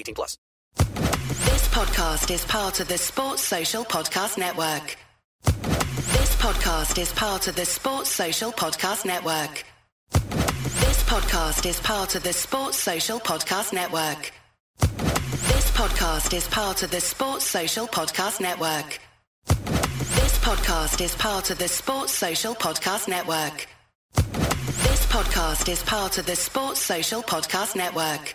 18 plus. This podcast is part of the Sports Social Podcast Network. This podcast is part of the Sports Social Podcast Network. This podcast is part of the Sports Social Podcast Network. This podcast is part of the Sports Social Podcast Network. This podcast is part of the Sports Social Podcast Network. This podcast is part of the Sports Social Podcast Network.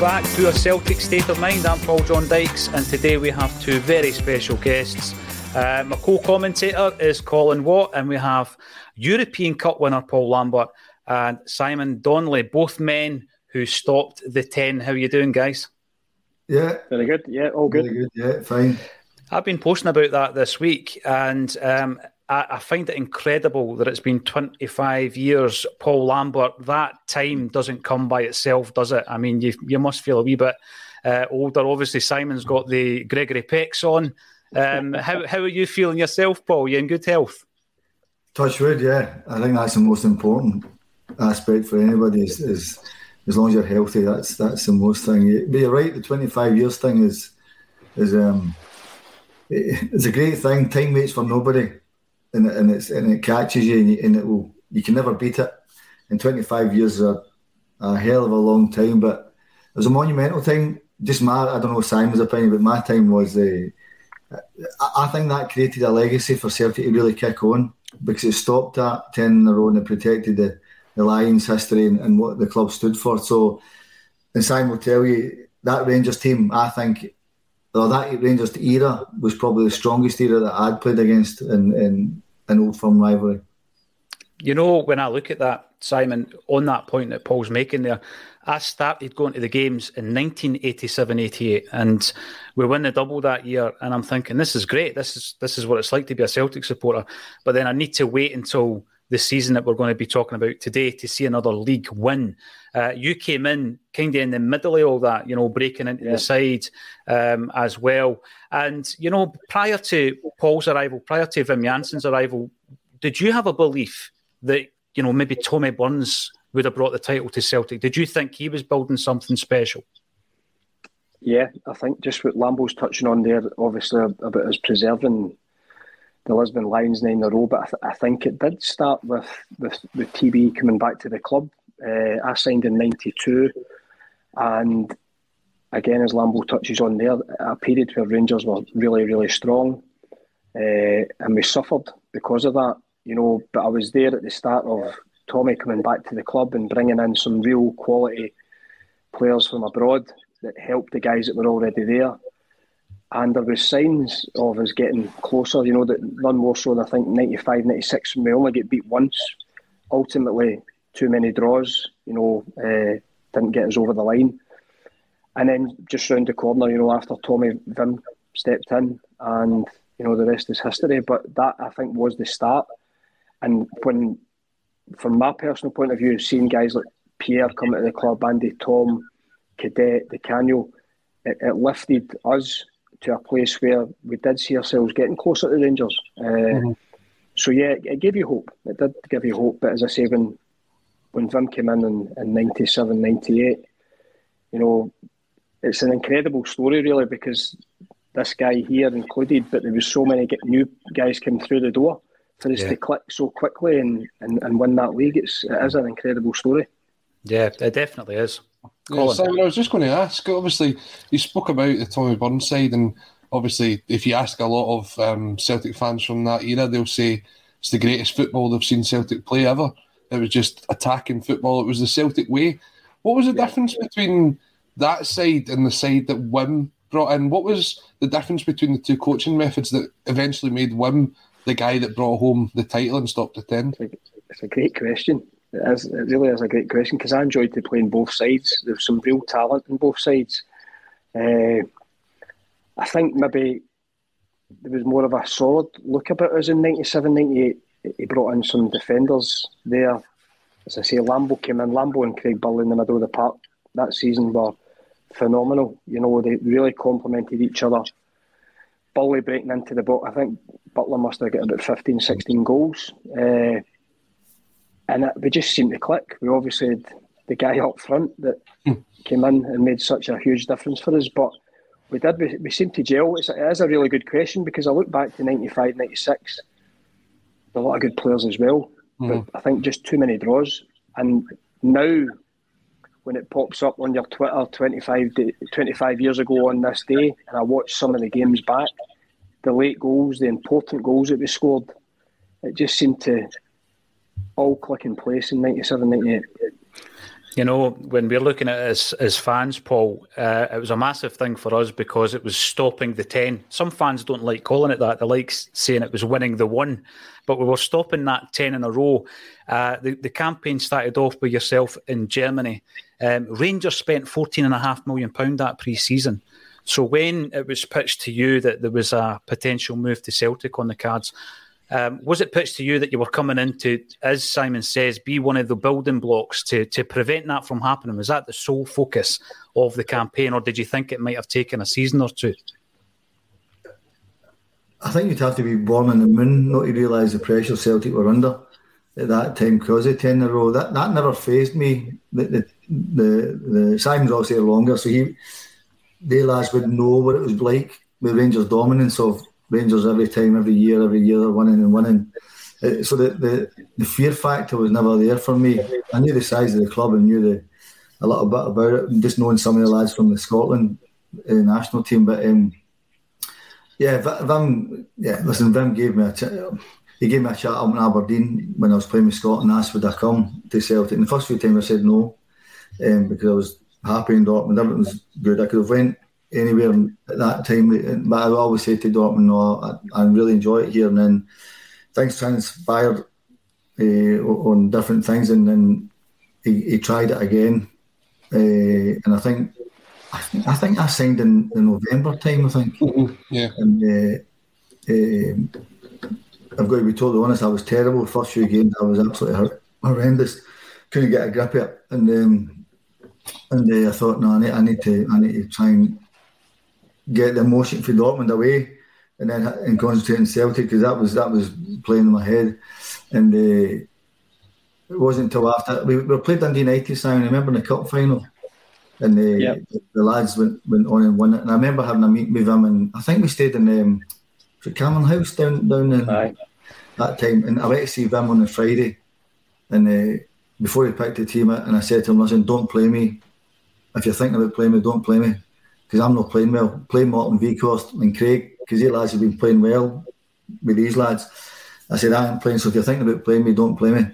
Back to a Celtic State of Mind. I'm Paul John Dykes, and today we have two very special guests. Uh, my co commentator is Colin Watt, and we have European Cup winner Paul Lambert and Simon Donnelly, both men who stopped the 10. How are you doing, guys? Yeah. Very good. Yeah, all good. Very good. Yeah, fine. I've been posting about that this week, and um, I, I, find it incredible that it's been 25 years. Paul Lambert, that time doesn't come by itself, does it? I mean, you, you must feel a wee bit uh, older. Obviously, Simon's got the Gregory Pecks on. Um, how, how are you feeling yourself, Paul? You in good health? Touch wood, yeah. I think that's the most important aspect for anybody is, is as long as you're healthy, that's that's the most thing. But you're right, the 25 years thing is is um it's a great thing. Time waits for nobody, and and it's and it catches you, and, you, and it will you can never beat it. And 25 years is a, a hell of a long time, but it was a monumental time. Just my I don't know Simon's opinion, but my time was the. Uh, I think that created a legacy for Celtic to really kick on because it stopped that 10 in a row and it protected the, the Lions history and, and what the club stood for. So, and Simon will tell you that Rangers team, I think, or that Rangers era was probably the strongest era that I'd played against in, in an old firm rivalry. You know, when I look at that, Simon, on that point that Paul's making there, I started going to the games in 1987 88, and we won the double that year. And I'm thinking, this is great. This is this is what it's like to be a Celtic supporter. But then I need to wait until the season that we're going to be talking about today to see another league win. Uh, you came in kind of in the middle of all that, you know, breaking into yeah. the side um, as well. And, you know, prior to Paul's arrival, prior to Wim Jansen's arrival, did you have a belief that, you know, maybe Tommy Burns would have brought the title to Celtic? Did you think he was building something special? Yeah, I think just what Lambo's touching on there, obviously about us preserving the Lisbon Lions nine in a row, but I, th- I, think it did start with, the, TB coming back to the club. Uh, I signed in '92, and again, as Lambo touches on there, a period where Rangers were really, really strong, uh, and we suffered because of that. You know, but I was there at the start of Tommy coming back to the club and bringing in some real quality players from abroad that helped the guys that were already there. And there was signs of us getting closer, you know, that none more so than I think 95, 96, when we only get beat once. Ultimately, too many draws, you know, uh, didn't get us over the line. And then just round the corner, you know, after Tommy Wim stepped in and, you know, the rest is history. But that, I think, was the start. And when, from my personal point of view, seeing guys like Pierre come into the club, Andy Thom, Cadete, Di Canio, it, it, lifted us to a place where we did see ourselves getting closer to the Rangers. Uh, mm-hmm. So yeah, it gave you hope. It did give you hope. But as I say, when when Wim came in in, in 97, 98, you know, it's an incredible story really because this guy here included, but there was so many new guys came through the door for us yeah. to click so quickly and, and, and win that league. It's it is an incredible story. Yeah, it definitely is. Yeah, Simon, I was just going to ask. Obviously, you spoke about the Tommy Burns side, and obviously, if you ask a lot of um, Celtic fans from that era, they'll say it's the greatest football they've seen Celtic play ever. It was just attacking football. It was the Celtic way. What was the yeah. difference between that side and the side that Wim brought in? What was the difference between the two coaching methods that eventually made Wim the guy that brought home the title and stopped the ten? It's a great question. Is, it really is a great question because I enjoyed to play both sides. There's some real talent in both sides. Uh, I think maybe there was more of a solid look about us in 97, 98. He brought in some defenders there. As I say, Lambo came in. Lambo and Craig Burley in the middle of the park that season were phenomenal. You know, they really complemented each other. Burley breaking into the boat. I think Butler must have got about 15, 16 goals. Uh, and it, we just seemed to click. We obviously had the guy up front that mm. came in and made such a huge difference for us. But we did, we, we seemed to gel. It's, it is a really good question because I look back to 95, 96, a lot of good players as well. Mm. But I think just too many draws. And now, when it pops up on your Twitter 25, 25 years ago on this day, and I watch some of the games back, the late goals, the important goals that we scored, it just seemed to all click in place in 97, 98. You know, when we're looking at it as, as fans, Paul, uh, it was a massive thing for us because it was stopping the 10. Some fans don't like calling it that. They like saying it was winning the one, but we were stopping that 10 in a row. Uh, the, the campaign started off with yourself in Germany. Um, Rangers spent £14.5 million that pre season. So when it was pitched to you that there was a potential move to Celtic on the cards, um, was it pitched to you that you were coming in to, as Simon says, be one of the building blocks to to prevent that from happening? Was that the sole focus of the campaign, or did you think it might have taken a season or two? I think you'd have to be born in the moon not to realise the pressure Celtic were under at that time because of ten in a row. That that never phased me. The the the, the Simon's obviously longer, so he they lads would know what it was like with Rangers' dominance of Rangers every time, every year, every year they're winning and winning. Uh, so the, the, the fear factor was never there for me. I knew the size of the club and knew the, a little bit about it, just knowing some of the lads from the Scotland uh, national team. But um, yeah, Vim, yeah, listen, Vim gave me a ch- he gave me a chat up in Aberdeen when I was playing with Scotland. And asked would I come to Celtic. And the first few times I said no um, because I was happy in Dortmund. Everything was good. I could have went anywhere at that time. But I always say to Dortmund, no, I, I really enjoy it here. And then things transpired uh, on different things, and then he, he tried it again. Uh, and I think, I think I think I signed in, in November time. I think, mm-hmm. yeah. And uh, I've got to be totally honest. I was terrible. The first few games, I was absolutely horrendous. Couldn't get a grip of it, and um, and uh, I thought, no, I need, I need to, I need to try and get the emotion for Dortmund away, and then and concentrate on Celtic because that was that was playing in my head, and uh, it wasn't until after we, we played Dundee United. Simon, remember in the cup final, and the, yep. the, the lads went, went on and won it. And I remember having a meet with them, and I think we stayed in um, Cameron House down down in Aye. that time. And I went to see them on the Friday, and uh, before he picked the team and I said to him, "Listen, don't play me. If you're thinking about playing me, don't play me, because I'm not playing well. Play Morten Wieghorst and Craig, because these lads have been playing well with these lads." I said, "I ain't playing. So if you're thinking about playing me, don't play me."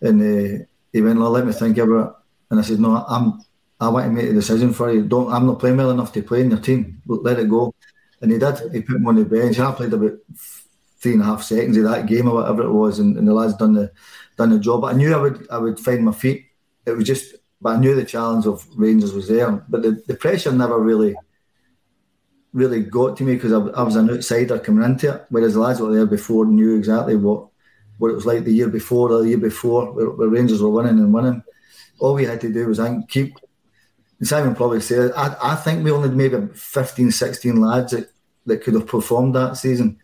And uh, he went, "Well, let me think about it." And I said, "No, I'm I want to make a decision for you. Don't I'm not playing well enough to play in your team. Let it go. And he did. He put me on the bench. I played about three and a half seconds of that game or whatever it was, and, and the lads done the done the job. But I knew I would I would find my feet. It was just, but I knew the challenge of Rangers was there. But the, the pressure never really really got to me because I, I, was an outsider coming into it, whereas the lads were there before knew exactly what what it was like the year before or the year before, where, where Rangers were winning and winning. All we had to do was I think, keep Simon probably said, I, I think we only maybe 15, 16 lads that, that could have performed that season.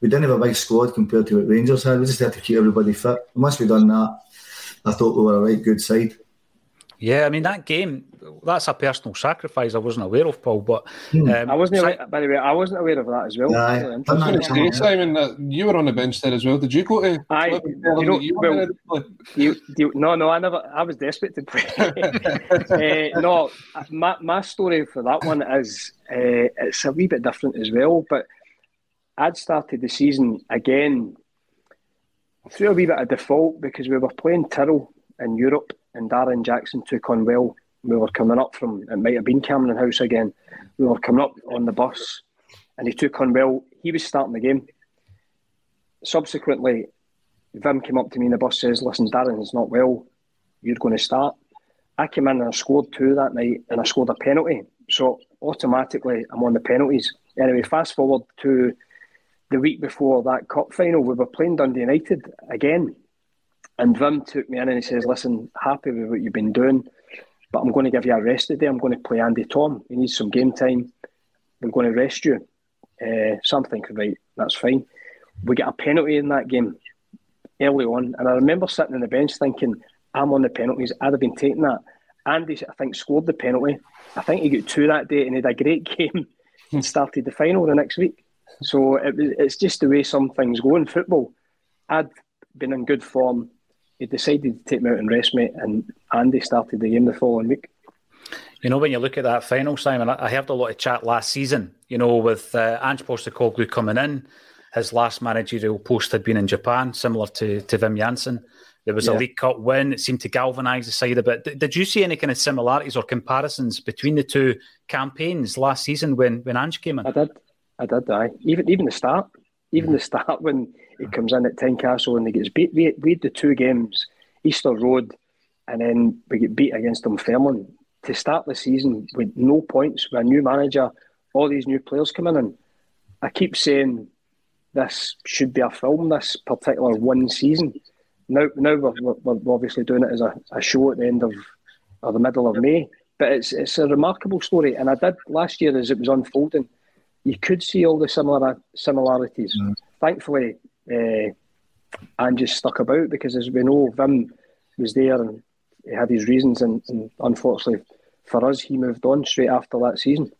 We didn't have a big squad compared to what Rangers had. We just had to keep everybody fit. once we done that, I thought we were a right good side. Yeah, I mean that game. That's a personal sacrifice I wasn't aware of, Paul. But hmm. um, I wasn't. Aware, by the way, I wasn't aware of that as well. Aye. Really Simon, uh, you were on the bench there as well. Did you go to? Aye, you know, you well, you, you, no, no, I never. I was desperate to play. uh, no, my my story for that one is uh, it's a wee bit different as well. But I'd started the season again through a wee bit of default because we were playing Tirol in Europe and Darren Jackson took on well. We were coming up from it might have been Cameron House again. We were coming up on the bus, and he took on well. He was starting the game. Subsequently, Vim came up to me in the bus says, "Listen, Darren Darren's not well. You're going to start." I came in and I scored two that night, and I scored a penalty. So automatically, I'm on the penalties. Anyway, fast forward to the week before that cup final, we were playing Dundee United again, and Vim took me in and he says, Listen, happy with what you've been doing, but I'm going to give you a rest today. I'm going to play Andy Thom. He needs some game time. We're going to rest you. Uh, so I'm thinking, right, that's fine. We get a penalty in that game early on. And I remember sitting on the bench thinking, I'm on the penalties. I'd have been taking that. Andy, I think, scored the penalty. I think he got two that day and had a great game and started the final the next week. So it, it's just the way some things go in football. I'd been in good form he decided to take me out and rest me, and Andy started the game the following week. You know, when you look at that final, Simon, I heard a lot of chat last season, you know, with uh, Ange Postecoglou coming in. His last managerial post had been in Japan, similar to, to Wim Jansen. There was yeah. a League Cup win. It seemed to galvanise the side a bit. D- did you see any kind of similarities or comparisons between the two campaigns last season when, when Ange came in? I did. I did, I. Even, even the start. Even the start when he comes in at Tynecastle and he gets beat. We, we had the two games, Easter Road, and then we get beat against Dunfermline to start the season with no points, with a new manager, all these new players coming in. I keep saying this should be a film, this particular one season. Now, now we're, we're obviously doing it as a, a show at the end of or the middle of May, but it's it's a remarkable story. And I did last year as it was unfolding, you could see all the similar similarities. Mm. Thankfully, uh, and just stuck about because, as we know, Vim was there and he had his reasons, and, and unfortunately for us, he moved on straight after that season.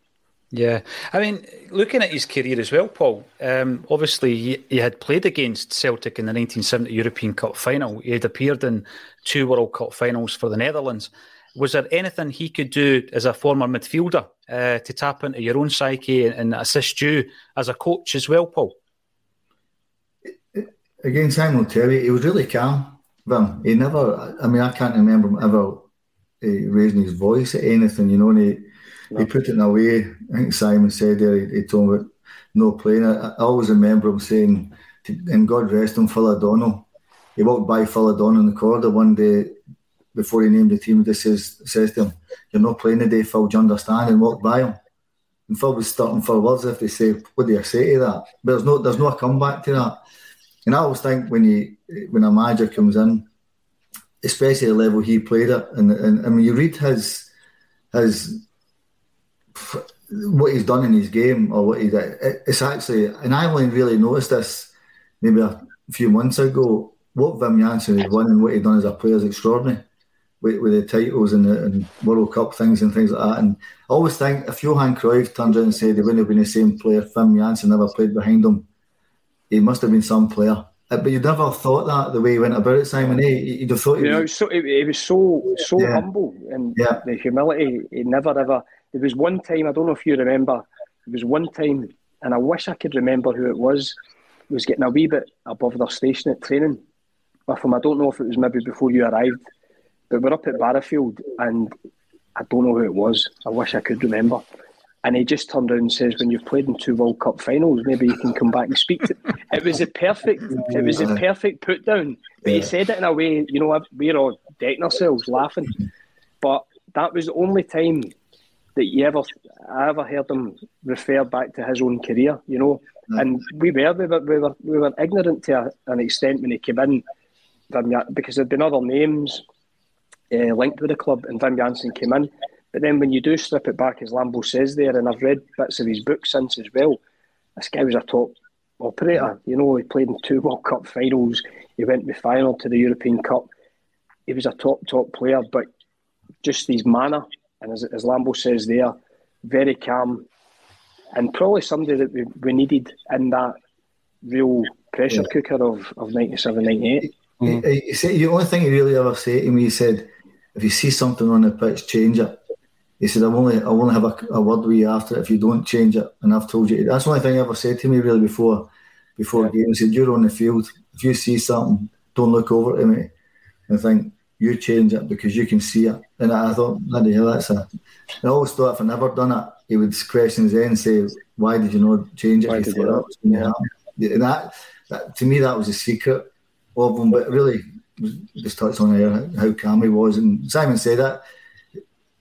Yeah, I mean, looking at his career as well, Paul. Um, obviously, he, he, had played against Celtic in the 1970 European Cup final. He had appeared in two World Cup finals for the Netherlands. Was there anything he could do as a former midfielder uh, to tap into your own psyche and, and assist you as a coach as well, Paul? Again, Simon you, he was really calm. Vim. He never, I mean, I can't remember him ever uh, raising his voice at anything, you know, and he, no. he put it in a way, I think Simon said there, he, he told me no playing. I, I, always remember him saying, to, and God rest him, Phil O'Donnell. He walked by Phil O'Donnell in the corridor one day before he named the team, and says, says to him, You're not playing today, Phil, do you understand? And walked by him. And Phil was starting for words if they say, What do you say to that? But there's no there's no comeback to that. And I always think when you when a manager comes in, especially the level he played at, and and I mean you read his his what he's done in his game or what he did. It's actually, and I only really noticed this maybe a few months ago. What Wim Jansen has won and what he's done as a player is extraordinary. With, with the titles and, the, and World Cup things and things like that. And I always think if Johan Cruyff turns around and said he wouldn't have been the same player, Wim Jansen never played behind him, he must have been some player. Uh, but you'd never thought that the way he went about it, Simon. Eh? You'd have thought he you know, was, so he, was so so Yeah. humble and Yeah. the humility. He never ever. There was one time I don't know if you remember. There was one time, and I wish I could remember who it was. Was getting a wee bit above their station at training with him. I don't know if it was maybe before you arrived, but we're up at Barrowfield, and I don't know who it was. I wish I could remember. And he just turned around and says, "When you've played in two World Cup finals, maybe you can come back and speak." to It was a perfect. It was a perfect put down. But he said it in a way, you know, we're all decking ourselves laughing. But that was the only time that you ever, I ever heard him refer back to his own career. You know, and we were we were we were, we were ignorant to an extent when he came in, because there'd been other names uh, linked with the club, and Wim Jansen came in. But then when you do strip it back, as Lambo says there, and I've read bits of his book since as well, this guy was a top operator. Mm-hmm. You know, he played in two World Cup finals. He went to the final to the European Cup. He was a top, top player, but just his manner, and as, as Lambo says there, very calm, and probably somebody that we, we needed in that real pressure cooker of, of 97, 98. Mm-hmm. He, he said, the only thing he really ever said to me, he said, if you see something on the pitch, change it. He said, I'll only, I'll only have a, a word with you after it if you don't change it. And I've told you, that's the only thing he ever said to me really before before games. He said, you're on the field. If you see something, don't look over to me and think, you change it because you can see it. And I thought, bloody hell, that's a. I always thought if I never done it, he would question his end and say, why did you not change it? Why did you to. Yeah, And that, that, to me, that was a secret of him. But really, just touched on there how, how calm he was. And Simon said that.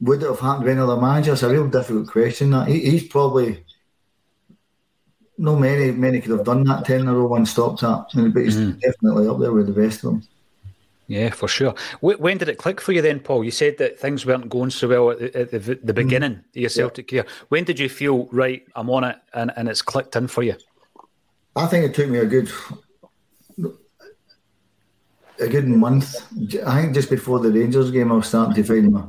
Would it have happened to any other manager? It's a real difficult question. That he, he's probably no many many could have done that ten in a row and stopped that, but he's mm. definitely up there with the best of them. Yeah, for sure. When did it click for you then, Paul? You said that things weren't going so well at the, at the, the mm. beginning of your Celtic career. When did you feel, right, I'm on it and, and it's clicked in for you? I think it took me a good a good month. I think just before the Rangers game, I was starting to find my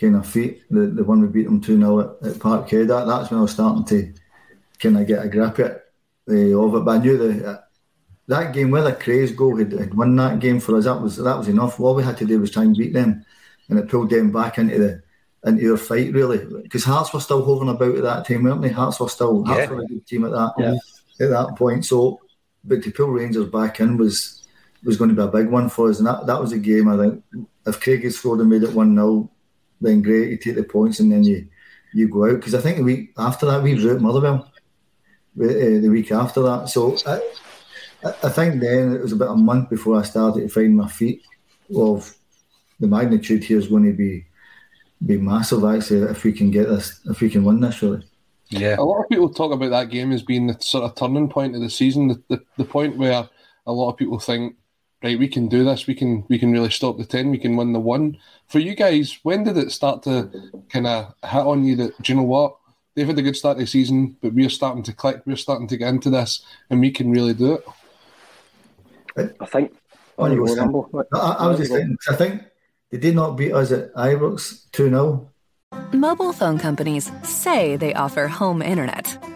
kind of feet. The the one we beat them two 0 at, at Parkhead. That that's when I was starting to kind of get a grip it, uh, of it. But I knew the that game where the Craze goal had, had won that game for us. That was that was enough. All we had to do was try and beat them, and it pulled them back into the into their fight really. Because Hearts were still hovering about at that time, weren't they? Hearts were still Hearts Yeah. were a good team at that Yeah. at that point. So, but to pull Rangers back in was was going to be a big one for us, and that, that was a game. I think if Craig had scored and made it one 0 then great. You take the points and then you you go out because I think the week after that we drew at Motherwell. uh, The week after that, so I, I- I think then it was about a month before I started to find my feet. Of the magnitude here is going to be be massive. Actually, if we can get this, if we can win this, really. Yeah. A lot of people talk about that game as being the sort of turning point of the season, the, the, the point where a lot of people think, right, we can do this, we can we can really stop the ten, we can win the one. For you guys, when did it start to kind of hit on you that do you know what? They've had a good start to the season, but we're starting to click, we're starting to get into this, and we can really do it. I think. On you go, go, Sam. Rambo. I, I was just thinking, I think they did not beat us at Ibrox 2 0. Mobile phone companies say they offer home internet.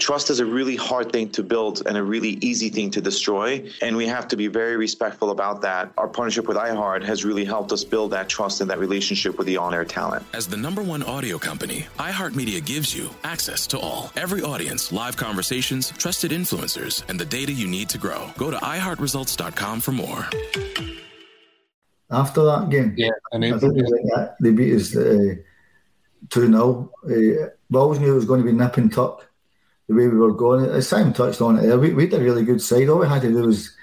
Trust is a really hard thing to build and a really easy thing to destroy. And we have to be very respectful about that. Our partnership with iHeart has really helped us build that trust and that relationship with the on air talent. As the number one audio company, iHeartMedia gives you access to all. Every audience, live conversations, trusted influencers, and the data you need to grow. Go to iHeartResults.com for more. After that game, yeah, I think they, they beat us uh, 2 0. Uh, we always knew it was going to be nip and tuck the way we were going. As Simon touched on it there, we, we had a really good side. All we had to do was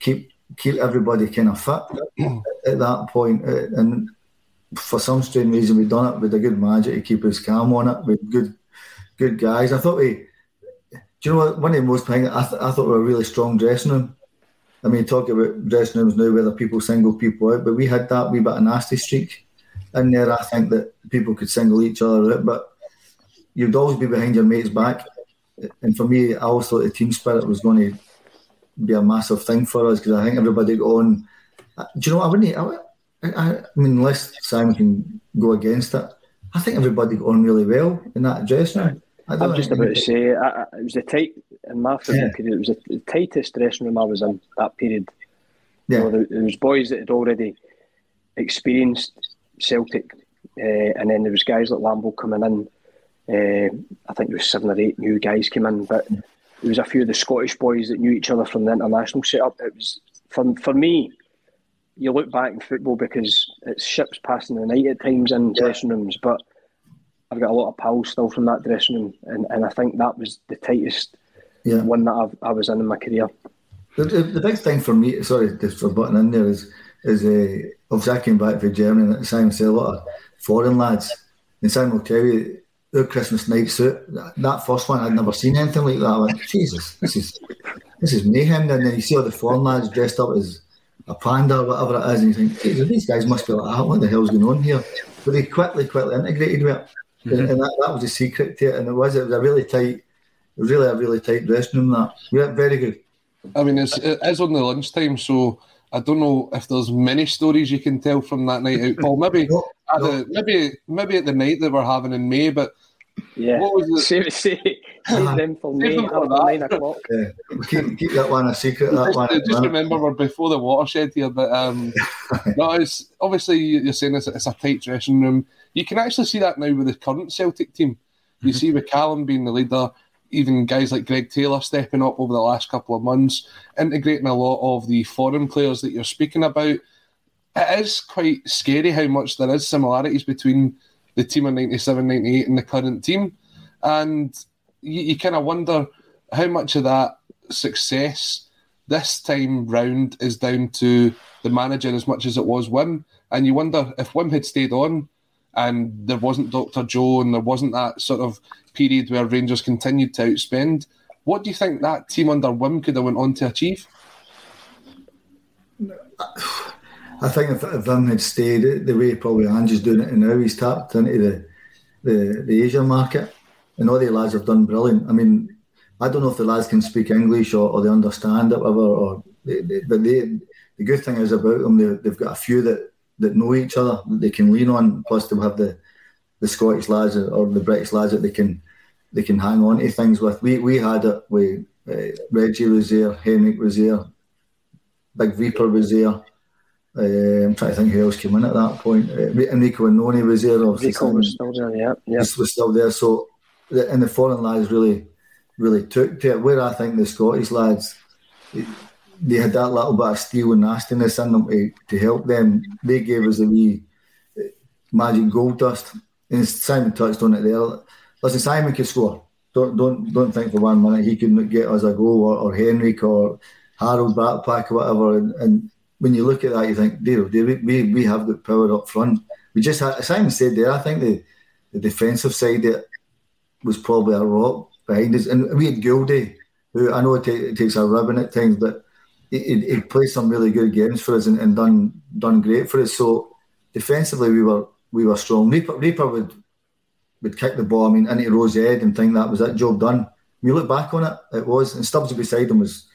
keep keep everybody kind of fit at that point. Uh, and for some strange reason, we done it with a good manager to keep us calm on it, with good good guys. I thought we, do you know what? One of the most things, I, th- I thought we were a really strong dressing room. I mean, talk about dressing rooms now, whether people single people out, but we had that wee bit of nasty streak in there. I think that people could single each other out, but you'd always be behind your mate's back. And for me, I always thought the team spirit was going to be a massive thing for us because I think everybody got on. Uh, Do you know what? I wouldn't. I, I, I mean, unless Simon can go against it, I think everybody got on really well in that dressing room. I I'm just about to say I, I, it was the tight in my football Yeah. period. It was the, the tightest dressing room I was in that period. Yeah. You know, there, there was boys that had already experienced Celtic, uh, and then there was guys like Lambo coming in. Uh, I think there was seven or eight new guys came in, but there was a few of the Scottish boys that knew each other from the international setup. It was for for me. You look back in football because it's ships passing the night at times in dressing rooms, but I've got a lot of pals still from that dressing room, and, and I think that was the tightest Yeah. one that I've, I was in in my career. The, the, the big thing for me, sorry, just for butting in there, is is uh, obviously I came back from Germany and Simon said a lot of foreign lads. And Simon will tell you, their Christmas night suit, that, that first one, I'd never seen anything like that. I went, Jesus, this is this is mayhem. And then you see all the foreign lads dressed up as a panda or whatever it is, and you think, Jesus, these guys must be like, that. what the hell's going on here? But they quickly, quickly integrated with it. And, mm-hmm. and that, that was the secret to it. And it was, it was a really tight, really a really tight dressing room, that. Yeah, very good. I mean, it's, it is on the lunchtime, so I don't know if there's many stories you can tell from that night out. Paul, maybe, at the, maybe, maybe at the night that we're having in May, but Yeah, what was it? save, save, save them for me them for after nine o'clock. Yeah. Keep, keep that one a secret. That just, one. just remember we're before the watershed here, but um, no, it's obviously you're saying it's, it's a tight dressing room. You can actually see that now with the current Celtic team. You see with Callum being the leader, even guys like Greg Taylor stepping up over the last couple of months, integrating a lot of the foreign players that you're speaking about. It is quite scary how much there is similarities between the team in 97, 98 and the current team. And you, you kind of wonder how much of that success this time round is down to the manager as much as it was Wim. And you wonder if Wim had stayed on and there wasn't Dr. Joe and there wasn't that sort of period where Rangers continued to outspend, what do you think that team under Wim could have went on to achieve? I think if, if Vim had stayed the way probably Ange's doing it and now, he's tapped into the, the, the Asian market. And all the lads have done brilliant. I mean, I don't know if the lads can speak English or, or they understand it, whatever. Or they, they, but they, the good thing is about them, they, they've got a few that, that know each other that they can lean on. Plus, they have the, the Scottish lads or the British lads that they can they can hang on to things with. We we had it with uh, Reggie was there, Henrik was there, Big Rieper was there. Uh, I'm trying to think who else came in at that point. Uh, Enrico Annoni was there. Obviously, Rico was still there, yeah. yeah. was, was still there. So, the, and the foreign lads really, really took to it. Where I think the Scottish lads, they had that little bit of steel and nastiness in them to, to help them. They gave us a wee uh, magic gold dust. And Simon touched on it there. Listen, Simon could score. Don't don't don't think for one minute he could get us a goal or, or Henrik or Harald Brattbakk or whatever. And, and when you look at that, you think, dear, oh we, we, we have got power up front. We just had, Simon said there, I think the, the defensive side it was probably a rock behind us. And we had Gildy, who I know it, ta- it takes a ribbon at times, but he, he, played some really good games for us and, and done done great for us. So defensively, we were we were strong. Rieper, Rieper would would kick the ball, I mean, into Rose Ed and think that was that job done. When you look back on it, it was. And Stubbs beside him was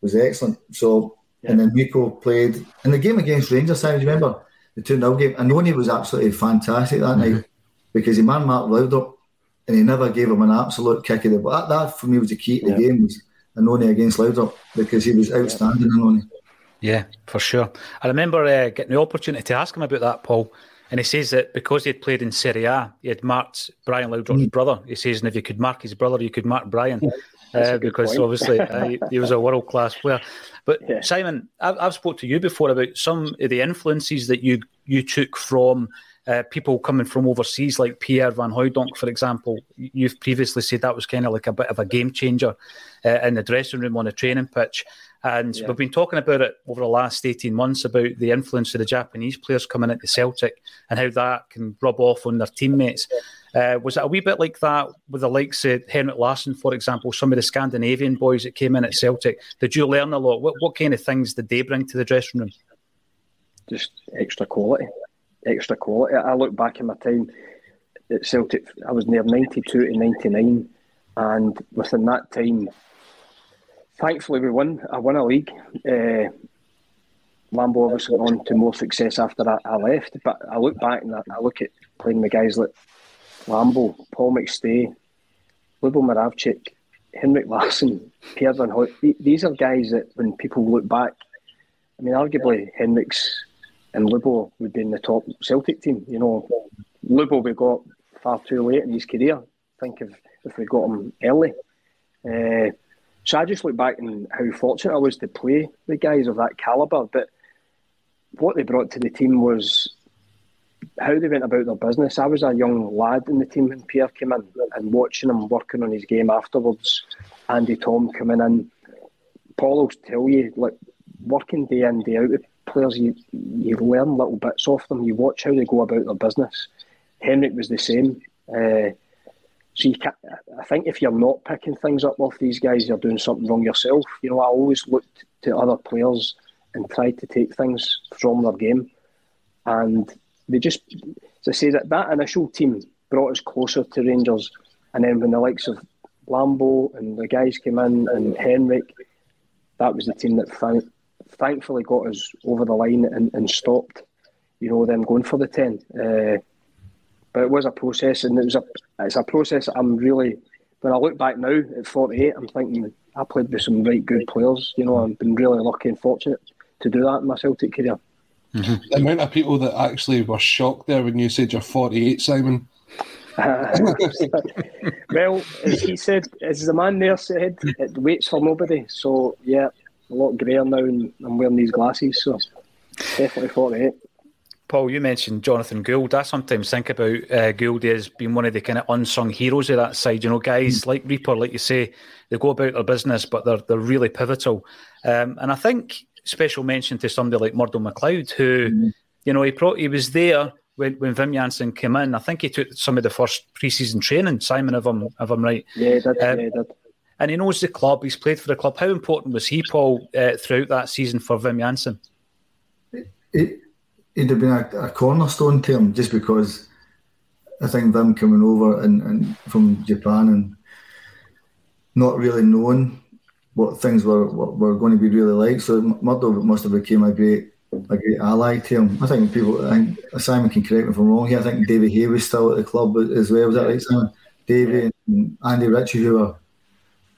was excellent. So, and then Rico played. in the game against Rangers, I remember the 2 0 game. And Noni was absolutely fantastic that night because he man Mark Laudrup and he never gave him an absolute kick of the butt. That, that for me was the key to the Yeah. game was Annoni against Laudrup because he was outstanding Annoni. Yeah, for sure. I remember uh, getting the opportunity to ask him about that, Paul. And he says that because he had played in Serie A, he had marked Brian Laudrup's brother. He says, and if you could mark his brother, you could mark Brian. A Uh, because point. obviously uh, he, was a world class player. But Simon, I've, I've spoke to you before about some of the influences that you you took from uh, people coming from overseas, like Pierre Van Hooydonk, for example. You've previously said that was kind of like a bit of a game changer uh, in the dressing room on a training pitch. And Yeah. we've been talking about it over the last 18 months about the influence of the Japanese players coming into Celtic and how that can rub off on their teammates. Uh, was it a wee bit like that with the likes of Henrik Larsson, for example, some of the Scandinavian boys that came in at Celtic? Did you learn a lot? What, what kind of things did they bring to the dressing room? just extra quality, extra quality. I look back in my time at Celtic. I was near ninety two to ninety nine, and within that time, thankfully we won. I won a league. Uh, Lambo obviously went on to more success after I, I left. But I look back and I, I look at playing the guys like Lambo, Paul McStay, Lubo Moravčík, Henrik Larsson, Pierre Van Hoyt. These are guys that when people look back, I mean, arguably Henrik's and Lubo would be in the top Celtic team. You know, Lubo we got far too late in his career. Think of if we got him early. Uh, so I just look back and how fortunate I was to play with guys of that calibre. But what they brought to the team was how they went about their business. I was a young lad in the team when Pierre came in and watching him working on his game afterwards. Andy Thom coming in. Paul will tell you, like working day in, day out with players, you you learn little bits off them. You watch how they go about their business. Henrik was the same. Uh, so you can I think if you're not picking things up off these guys, you're doing something wrong yourself. You know, I always looked to other players and tried to take things from their game, and they just, I say, that that initial team brought us closer to Rangers, and then when the likes of Lambo and the guys came in and Henrik, that was the team that thank, thankfully got us over the line and, and stopped, you know, them going for the ten. Uh, but it was a process, and it was a it's a process I'm really. When I look back now at 48, I'm thinking I played with some right good players. You know, I've been really lucky and fortunate to do that in my Celtic career. The amount of people that actually were shocked there when you said you're 48, Simon. well, as he said, as the man there said, it waits for nobody. So yeah, a lot greyer now, and I'm wearing these glasses. So definitely 48. Paul, you mentioned Jonathan Gould. I sometimes think about uh, Gould as being one of the kind of unsung heroes of that side. You know, guys like Rieper, like you say, they go about their business, but they're they're really pivotal. Um, and I think special mention to somebody like Murdo McLeod, who, you know, he pro- he was there when when Wim Jansen came in. I think he took some of the first pre-season training. Simon, if I'm if I'm right. Yeah, he did. Um, yeah, he did. And he knows the club. He's played for the club. How important was he, Paul, uh, throughout that season for Wim Jansen? It, it'd have been a, a cornerstone to him just because I think them coming over and, and from Japan and not really knowing what things were, were going to be really like. So Murdo must have became a great a great ally to him. I think people, I think Simon can correct me if I'm wrong here. I think Davy Hay was still at the club as well. Was that right, Simon? Davy and Andy Ritchie, who were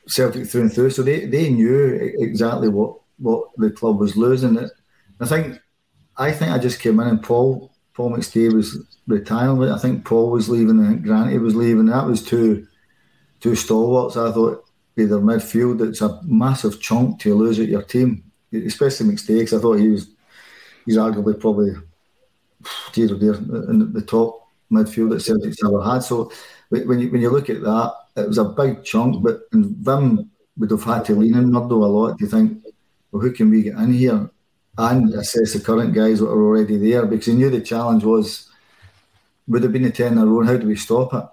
Celtic through and through, so they, they knew exactly what, what the club was losing. It. I think I think I just came in and Paul Paul McStay was retiring. I think Paul was leaving and Granty was leaving. That was two two stalwarts. I thought be their midfield. It's a massive chunk to lose at your team, especially McStay. I thought he was he's arguably probably dear oh dear in the top midfield that Celtic's ever had. So when you when you look at that, it was a big chunk. But and Vim would have had to lean in Murdo a lot to think, well, who can we get in here? and assess the current guys that are already there because he knew the challenge was would have been a ten in a row. How do we stop it?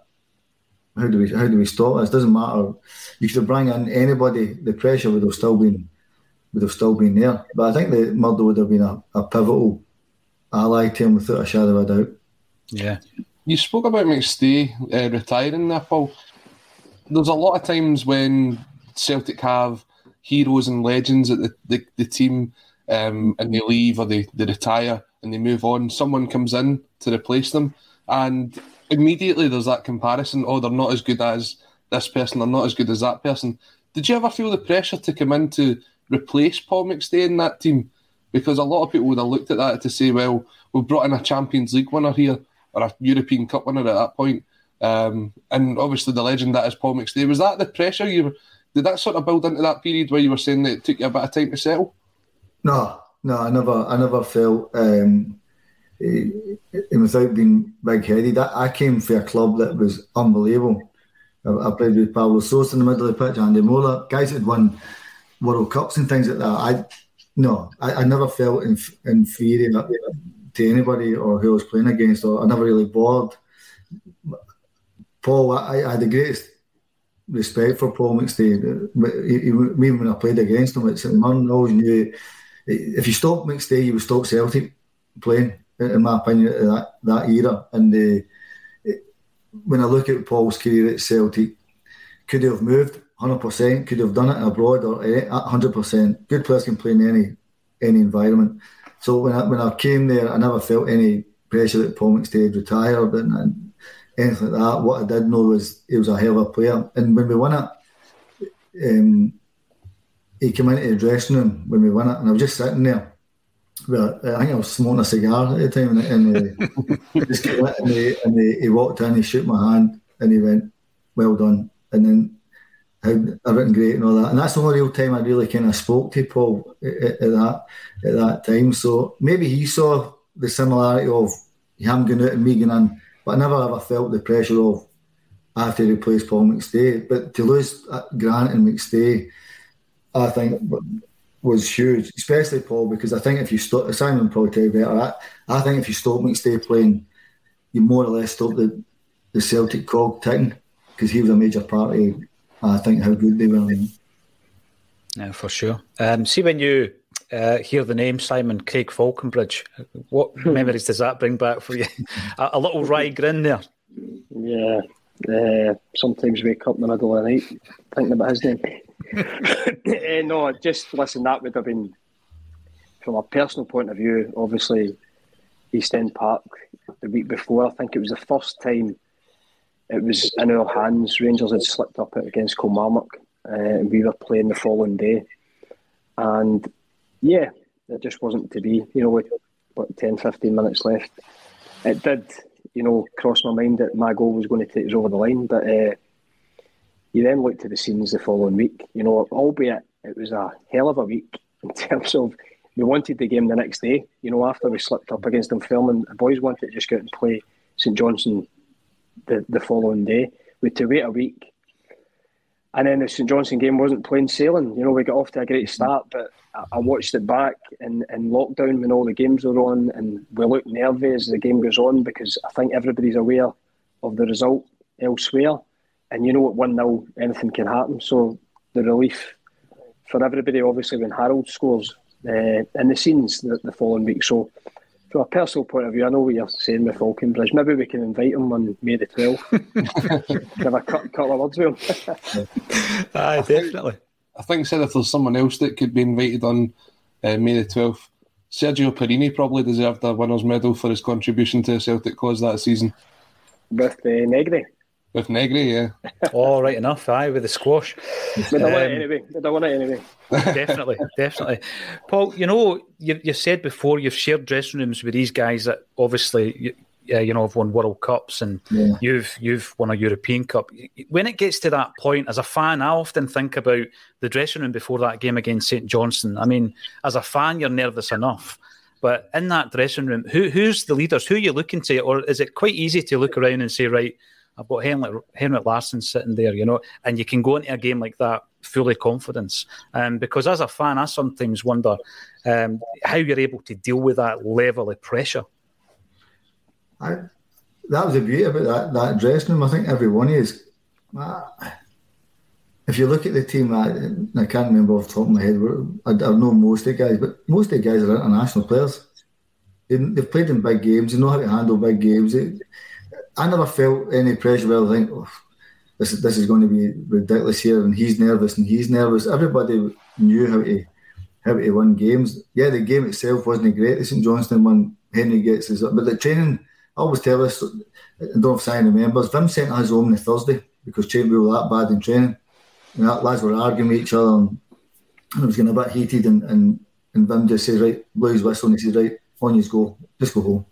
How do we how do we stop this? It doesn't matter. You could bring in anybody. The pressure would have still been would have still been there. But I think the Murdo would have been a, a pivotal ally to him without a shadow of a doubt. Yeah. You spoke about McStay uh, retiring there, Paul. There's a lot of times when Celtic have heroes and legends at the, the, the team um, and they leave or they, they retire and they move on. Someone comes in to replace them. And immediately there's that comparison. Oh, they're not as good as this person. They're not as good as that person. Did you ever feel the pressure to come in to replace Paul McStay in that team? Because a lot of people would have looked at that to say, well, we've brought in a Champions League winner here or a European Cup winner at that point. Um, and obviously the legend that is Paul McStay. Was that the pressure you did that sort of build into that period where you were saying that it took you a bit of time to settle? No, no, I never, I never felt, um, and without being big headed, I, I, came for a club that was unbelievable. I, I played with Paulo Sousa in the middle of the pitch, Andy Möller, guys that won World Cups and things like that. I no, I, I never felt inf- inferior to anybody or who I was playing against, or I never really bored. Paul, I, I had the greatest respect for Paul McStay. Even when I played against him at St Mirren, I always knew if you stop McStay, you would stop Celtic playing. In my opinion, that that era. And uh, when I look at Paul's career at Celtic, could he have moved? Hundred percent. Could have done it abroad or eh, hundred percent. Good players can play in any any environment. So when I when I came there, I never felt any pressure that Paul McStay retired and, and anything like that. What I did know was he was a hell of a player. And when we won it, um, he came into the dressing room when we won it, and I was just sitting there. Well, I think I was smoking a cigar at the time, and, and, uh, just came in and, he, and he, he walked in, he shook my hand, and he went, "Well done." And then how everything great and all that. And that's the only real time I really kind of spoke to Paul at, at, that at that time. So maybe he saw the similarity of him going out and me going in, but I never ever felt the pressure of I have to replace Paul McStay. But to lose uh, Grant and McStay, I think was huge, especially Paul, because I think if you stop Simon probably tell you better. I, I think if you stop McStay playing, you more or less stop the, the Celtic cog ticking because he was a major part of I think how good they were. Yeah, for sure. Um, see when you uh, hear the name Simon Craig Faulconbridge, what memories does that bring back for you? a, a, little wry grin there. Yeah. Uh, sometimes wake up in the middle of the night thinking about his name. Uh, no, just listen. That would have been, from a personal point of view, obviously, East End Park the week before. I think it was the first time it was in our hands. Rangers had slipped up against Kilmarnock, uh, and we were playing the following day. And yeah, it just wasn't to be. You know, with what 10, 15 minutes left, it did. You know, cross my mind that my goal was going to take us over the line, but uh, you then look to the scenes the following week. You know, albeit it was a hell of a week in terms of we wanted the game the next day. You know, after we slipped up against Dunfermline, the boys wanted to just go out and play St Johnstone the, the following day. We had to wait a week. And then the St Johnstone game wasn't plain sailing. You know, we got off to a great start, but I, I watched it back in, in lockdown when all the games were on, and we look nervy as the game goes on because I think everybody's aware of the result elsewhere. And you know, what, 1 0, anything can happen. So the relief for everybody, obviously, when Harald scores uh, in the scenes the, the following week. So from a personal point of view, I know what you're saying with Faulconbridge. Maybe we can invite him on May the 12th. Have a couple of words with him. Aye, definitely. I think said if there's someone else that could be invited on uh, May the 12th, Sergio Porrini probably deserved a winner's medal for his contribution to the Celtic cause that season. With uh, Negri. With Negri, yeah. All right enough, aye, with the squash. But um, I want it anyway. But I want it anyway. definitely, definitely. Paul, you know, you, you said before you've shared dressing rooms with these guys that obviously you, you know have won World Cups and yeah. you've you've won a European Cup. When it gets to that point, as a fan, I often think about the dressing room before that game against St Johnstone. I mean, as a fan, you're nervous enough. But in that dressing room, who who's the leaders? Who are you looking to? Or is it quite easy to look around and say, right, I've got Henrik, Henrik Larsson sitting there, you know, and you can go into a game like that fully confidence. Um, because as a fan, I sometimes wonder um, how you're able to deal with that level of pressure. I, that was the beauty about that, that dressing room. I think everyone is. Uh, if you look at the team, I, I can't remember off the top of my head. I, I know most of the guys, but most of the guys are international players. They, have played in big games. They know how to handle big games. They, I never felt any pressure I think, oh, this is this is going to be ridiculous here, and he's nervous and he's nervous. Everybody knew how to how to win games. Yeah, the game itself wasn't great. The St Johnstone one, Henry gets his, but the training I always tell us, I don't know if Simon remembers, Wim sent us home the Thursday because we were that bad in training. And that lads were arguing with each other and, and it was getting a bit heated and, and, and Wim just says, right, blow his whistle and he says, right, on you go, just go home.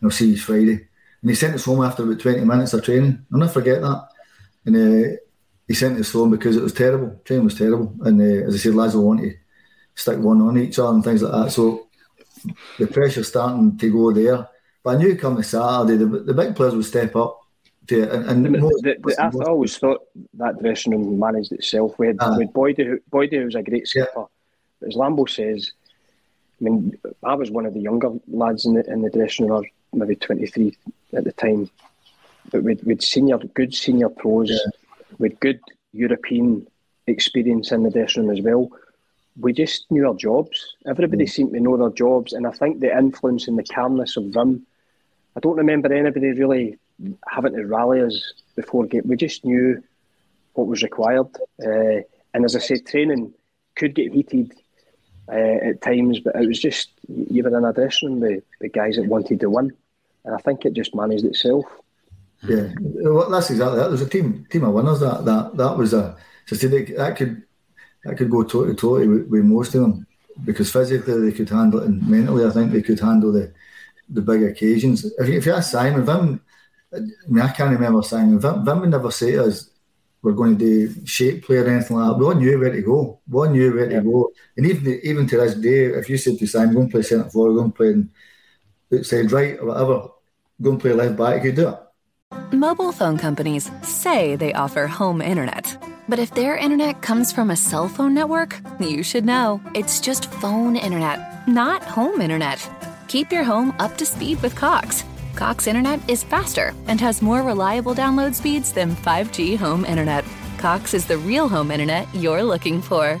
And I'll see you Friday. And he sent us home after about 20 minutes of training. I'll never forget that. And uh, he sent us home because it was terrible. Training was terrible. And uh, as I said, lads will want to stick one on each other and things like that. So the pressure starting to go there. But I knew coming Saturday, the, the big players would step up. To, and, and the, the, the, I always thought that dressing room managed itself. We had, uh, with who was a great skipper. Yeah. But as Lambo says, I mean, I was one of the younger lads in the in the dressing room, maybe 23 at the time. But with, with senior, good senior pros, yeah. with good European experience in the dressing room as well, we just knew our jobs. Everybody mm. seemed to know their jobs, and I think the influence and the calmness of them. I don't remember anybody really having to rally us before game. We just knew what was required, uh, and as I said, training could get heated uh, at times, but it was just you were in a dressing room with the guys that wanted to win, and I think it just managed itself. Yeah, well, that's exactly that. There was a team team of winners. That that that was a so that could that could go toe to toe with, with most of them because physically they could handle it, and mentally I think they could handle the the big occasions. If you, if you ask Simon, Wim, I mean I can't remember Simon. Wim, Wim would never say to us we're going to do shape play or anything like that. We all knew where to go. We all knew where to go. And even even to this day, if you said to Simon, go and play centre forward, go and play outside right or whatever, go and play left back, you do it. Mobile phone companies say they offer home internet. But if their internet comes from a cell phone network, you should know. It's just phone internet, not home internet. Keep your home up to speed with Cox. Cox Internet is faster and has more reliable download speeds than 5G home internet. Cox is the real home internet you're looking for.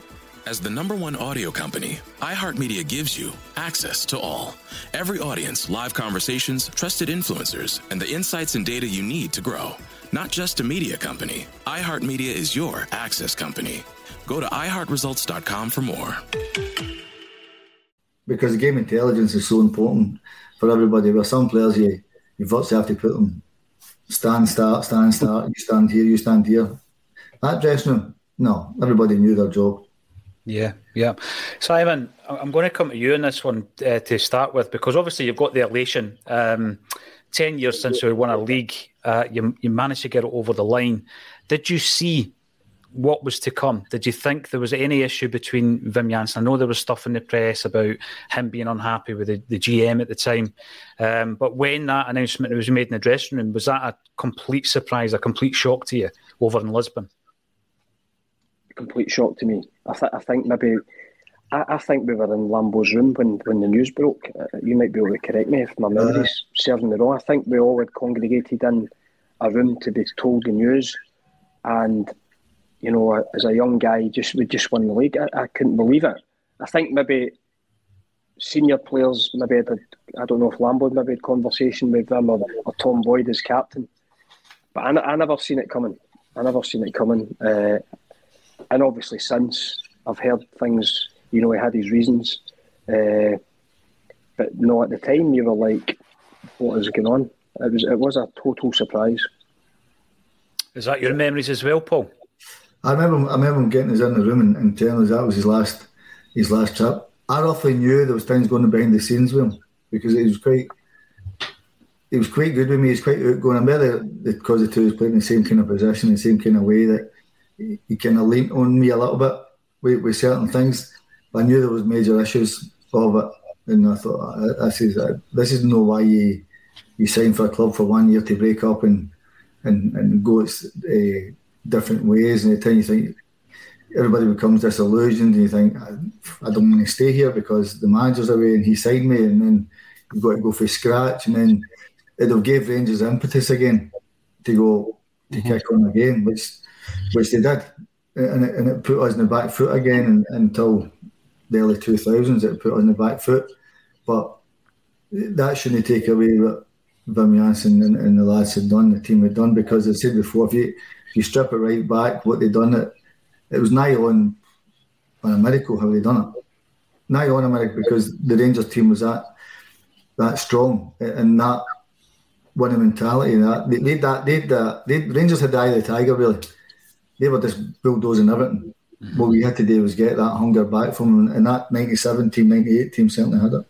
As the number one audio company, iHeartMedia gives you access to all. Every audience, live conversations, trusted influencers, and the insights and data you need to grow. Not just a media company, iHeartMedia is your access company. Go to iHeartResults.com for more. Because game intelligence is so important for everybody. With some players, you, you virtually have to put them stand, start, stand, start. You stand here, you stand here. That dressing room, no, everybody knew their job. Yeah, yeah. Simon, I'm going to come to you on this one uh, to start with because obviously you've got the elation. Um, 10 years since we won a league, uh, you, you managed to get it over the line. Did you see what was to come? Did you think there was any issue between Wim Jansen? I know there was stuff in the press about him being unhappy with the, the GM at the time. Um, but when that announcement was made in the dressing room, was that a complete surprise, a complete shock to you over in Lisbon? Complete shock to me. I, th- I think maybe I, I, think we were in Lambo's room when, when the news broke. Uh, you might be able to correct me if my memory's uh, serving me wrong. I think we all had congregated in a room to be told the news, and you know, as a young guy, just we just won the league. I, I couldn't believe it. I think maybe senior players maybe had a, I don't know if Lambo had maybe had conversation with them or, or Tom Boyd as captain, but I, I never seen it coming. I never seen it coming, uh, and obviously since I've heard things you know, he had his reasons. Uh, but no, at the time, you were like, what is going on? It was, it was a total surprise. Is that your memories as well, Paul? I remember, I remember him getting us in the room and, and telling us that was his last, his last trip. I roughly knew there was things going on behind the scenes with him because he was quite, he was quite good with me. He's quite outgoing. I remember because the two was playing the same kind of position, the same kind of way that he, he kind of leaned on me a little bit with, with certain things. But I knew there was major issues of it, and I thought this is this is no why you you sign for a club for one year to break up and and and go its uh, different ways, and the time you think everybody becomes disillusioned, and you think I, I don't want to stay here because the manager's away and he signed me, and then you've got to go for scratch, and then it'll give Rangers impetus again to go to mm-hmm. kick on again, which which they did, and it, and it put us in the back foot again and, until the early two thousands. It put us in the back foot, but that shouldn't take away what Wim Jansen and, and, the lads had done, the team had done, because I said before, if you if you strip it right back, what they done it, it was nigh on on a miracle how they done it, nigh on a miracle because the Rangers team was that that strong and that winning mentality. That they, they that they that uh, they Rangers had the eye of the tiger really. They were just bulldozing everything. Mm-hmm. What we had to do was get that hunger back from them, and that '97 team, '98 team certainly had it.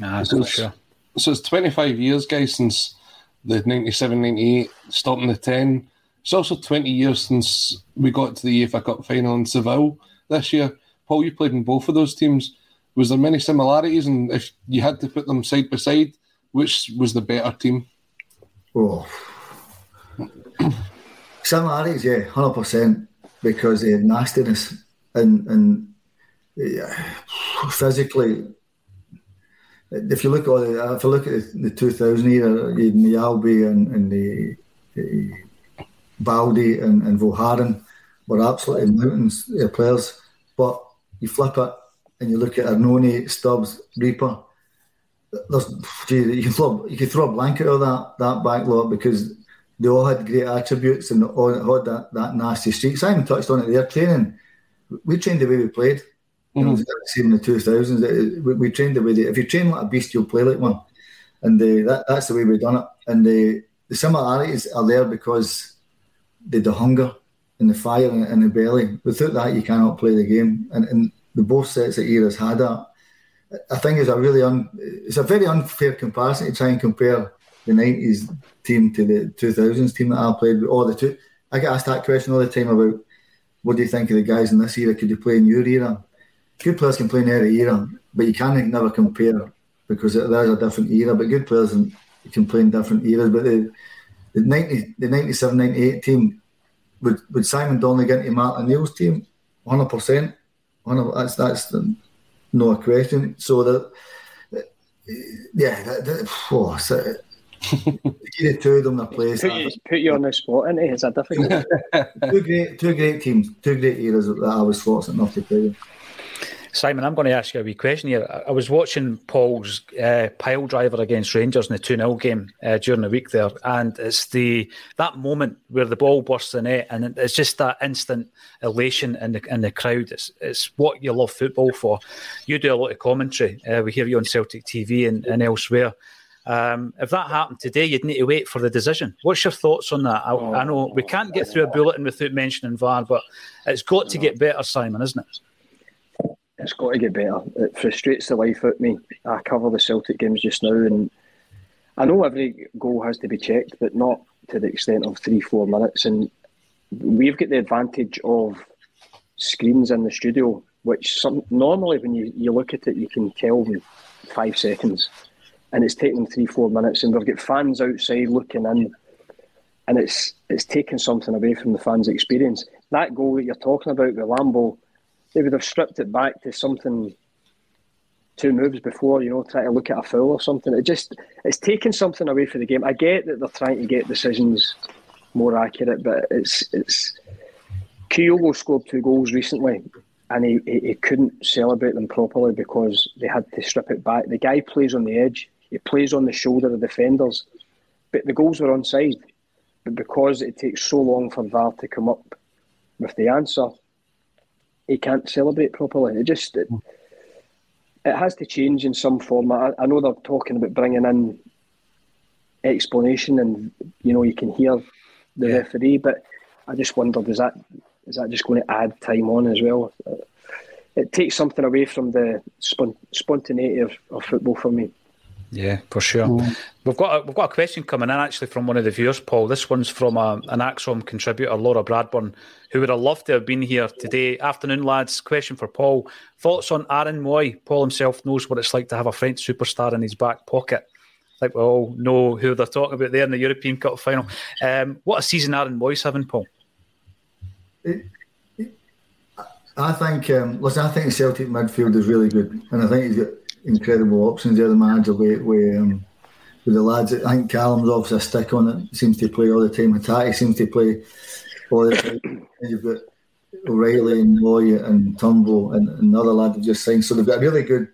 Nah, so, sure. so it's 25 years, guys, since the 97 98, starting the 10. It's also 20 years since we got to the UEFA Cup final in Seville this year. Paul, you played in both of those teams. Was there many similarities? And if you had to put them side by side, which was the better team? Oh, similarities, yeah, hundred percent, because they had nastiness and and yeah, physically. If you look at the, if you look at the, two thousand era, even the Albi and, and the, the and, and were absolutely mountains uh, players. But you flip it and you look at Annoni, Stubbs, Rieper. there's, you can throw you can throw a blanket over that that back lot because they all had great attributes and all had that, that nasty streak. Simon touched on it there. Training, we trained the way we played. You know, mm-hmm. same in the two thousands. We, we, trained the way that if you train like a beast, you'll play like one, and uh, that, that's the way we've done it. And the the similarities are there because they the hunger and the fire and, the belly. Without that, you cannot play the game. And, and the both sets of eras had that. I think it's a really un, it's a very unfair comparison to try and compare the nineties team to the two thousands team that I played with. All the two, I get asked that question all the time about what do you think of the guys in this era? Could you play in your era? Good players can play in every era, but you can never compare because there's a different era. But good players can play in different eras. But the the 90, the 97, 98 team would, would Simon Donnelly get into Martin O'Neill's team? 100%. That's, that's the, no question. So that, yeah, that, that, oh, so, the two of them in place. Put you, put you on the spot, and it? Is that difficult? two great, two great teams, two great eras that I was fortunate enough to play. Simon, I'm going to ask you a wee question here. I was watching Paul's uh, pile driver against Rangers in the 2 0 game uh, during the week there, and it's the that moment where the ball bursts the net, and it's just that instant elation in the in the crowd. It's, it's what you love football for. You do a lot of commentary. Uh, we hear you on Celtic TV and, and elsewhere. Um, if that happened today, you'd need to wait for the decision. What's your thoughts on that? I, I know we can't get through a bulletin without mentioning VAR, but it's got to get better, Simon, isn't it? it's got to get better. It frustrates the life out of me. I cover the Celtic games just now, and I know every goal has to be checked, but not to the extent of three, four minutes. And we've got the advantage of screens in the studio, which some, normally when you, you look at it, you can tell in five seconds. And it's taking three, four minutes, and we've got fans outside looking in, and it's it's taking something away from the fans' experience. That goal that you're talking about with Lambo they would have stripped it back to something two moves before, you know, try to look at a foul or something. It just it's taking something away from the game. I get that they're trying to get decisions more accurate, but it's it's Kyogo scored two goals recently and he, he, he couldn't celebrate them properly because they had to strip it back. The guy plays on the edge, he plays on the shoulder of defenders. But the goals were onside. But because it takes so long for VAR to come up with the answer, he can't celebrate properly. It just it, it has to change in some form. I, I, know they're talking about bringing in explanation, and you know you can hear the yeah. referee, but I just wondered is that is that just going to add time on as well? It takes something away from the spon- spontaneity of, of football for me. Yeah, for sure. Mm. We've got a, we've got a question coming in actually from one of the viewers, Paul. This one's from a, an ACSOM contributor, Laura Bradburn, who would have loved to have been here today. Afternoon, lads. Question for Paul. Thoughts on Aaron Mooy? Paul himself knows what it's like to have a French superstar in his back pocket. Like we all know who they're talking about there in the European Cup final. Um, what a season Aaron Mooy's having, Paul. It, it, I think, um, listen, I think the Celtic midfield is really good, and I think he's got incredible options there. The manager with, with, um, with the lads, I think Callum's obviously a stick on it. Seems to play all the time. Hatate seems to play all the time. You've got O'Riley and Mooy and Turnbull and another lad that just signed. So they've got a really good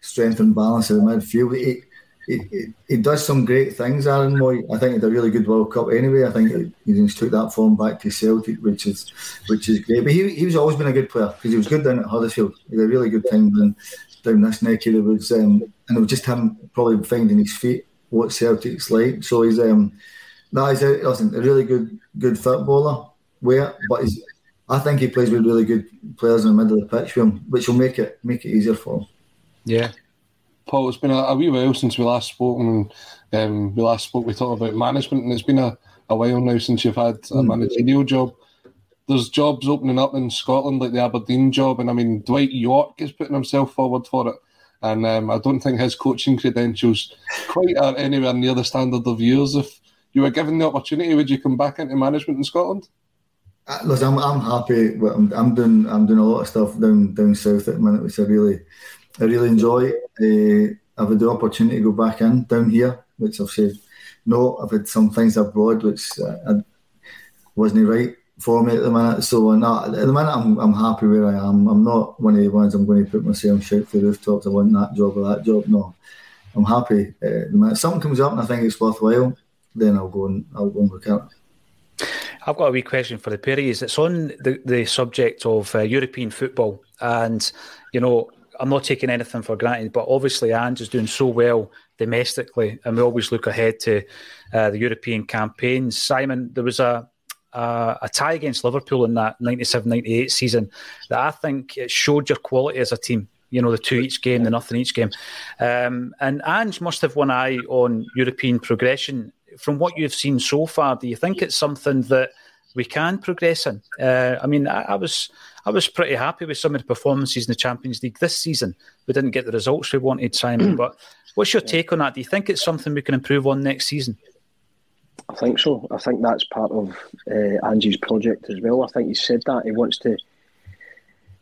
strength and balance in the midfield. He, he, he does some great things, Aaron Mooy. I think he had a really good World Cup anyway. I think he's just took that form back to Celtic, which is which is great. But he, he's always been a good player because he was good down at Huddersfield. He a really good down, down this neck of the woods. Um, and it was just him probably finding his feet, what Celtic's like. So he's um, no, he's a, listen, a really good good footballer. Where, but he's, I think he plays with really good players in the middle of the pitch for him, which will make it make it easier for him. Yeah. Paul, it's been a, a wee while since we last spoke, and um, we last spoke. We talked about management, and it's been a, a while now since you've had a mm. managerial job. There's jobs opening up in Scotland, like the Aberdeen job, and I mean Dwight Yorke is putting himself forward for it, and um, I don't think his coaching credentials quite are anywhere near the standard of yours. If you were given the opportunity, would you come back into management in Scotland? Uh, listen, I'm, I'm happy. I'm, I'm doing I'm doing a lot of stuff down down south at the minute, which I really I really enjoy. Uh, I've had the opportunity to go back in down here, which I've said no. I've had some things abroad which uh, wasn't right for me at the minute. So uh, at the minute I'm, I'm happy where I am. I'm not one of the ones I'm going to put myself shout to the rooftops. I want that job or that job. No, I'm happy. Uh, the minute something comes up and I think it's worthwhile, then I'll go and I'll go and look at it. I've got a wee question for the Perrys. It's on the, the subject of uh, European football. And, you know, I'm not taking anything for granted, but obviously Ange is doing so well domestically, and we always look ahead to uh, the European campaigns. Simon, there was a, a, a tie against Liverpool in that 97-98 season that I think it showed your quality as a team. You know, the two each game, the nothing each game. Um, and Ange must have one eye on European progression from what you've seen so far, do you think it's something that we can progress in? Uh, I mean, I, I, was I was pretty happy with some of the performances in the Champions League this season. We didn't get the results we wanted, Simon. but what's your take on that? Do you think it's something we can improve on next season? I think so. I think that's part of uh, Ange's project as well. I think he said that he wants to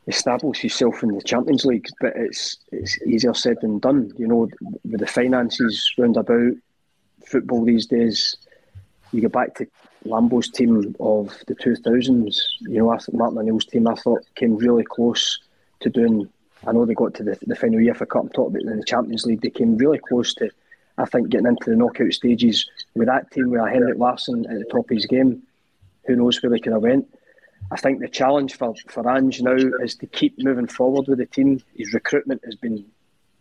establish himself in the Champions League, but it's it's easier said than done. You know, with the finances round about, football these days, you go back to Lambo's team of the 2000s, you know, Martin O'Neill's team, I thought came really close to doing. I know they got to the, the final UEFA Cup, I'm talking about in the Champions League, they came really close to, I think, getting into the knockout stages with that team with Henrik Larsson at the top of his game. Who knows where they could have went. I think the challenge for, for Ange now is to keep moving forward with the team. His recruitment has been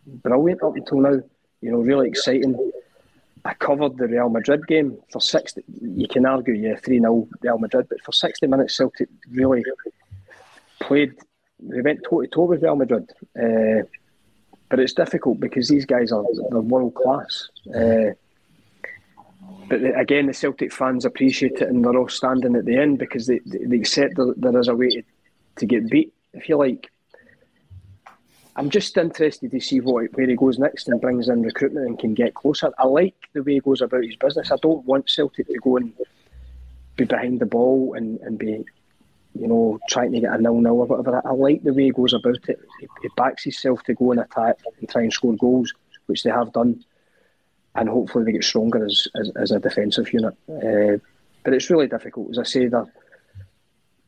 brilliant up until now, you know, really exciting. I covered the Real Madrid game for 60. You can argue, yeah, 3 0 Real Madrid, but for 60 minutes, Celtic really played. They went toe to toe with Real Madrid. Uh, but it's difficult because these guys are they're world class. Uh, but the, again, the Celtic fans appreciate it and they're all standing at the end because they, they accept that there is a way to, to get beat. If you like, I'm just interested to see what where he goes next and brings in recruitment and can get closer. I like the way he goes about his business. I don't want Celtic to go and be behind the ball and, and be, you know, trying to get a nil nil or whatever. I like the way he goes about it. He, he backs himself to go and attack and try and score goals, which they have done, and hopefully they get stronger as as, as a defensive unit. Uh, but it's really difficult, as I say. They're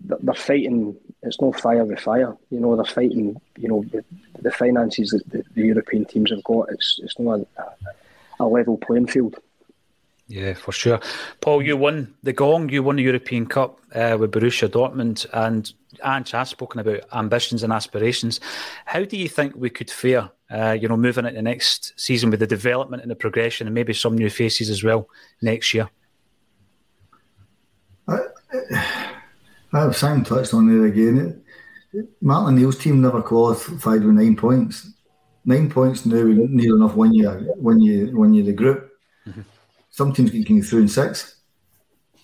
they're fighting. It's no fire with fire. You know, they're fighting. You know, the, the finances that the, the, European teams have got. It's it's not a, a level playing field. Yeah, for sure. Paul, you won the gong. You won the European Cup uh, with Borussia Dortmund, and Ange has spoken about ambitions and aspirations. How do you think we could fare? Uh, you know, moving into next season with the development and the progression, and maybe some new faces as well next year. Uh, Sam touched on there again. Martin O'Neill's team never qualified with nine points. nine points now, near enough when you when you when you the group. Mm-hmm. Some teams can get through in six.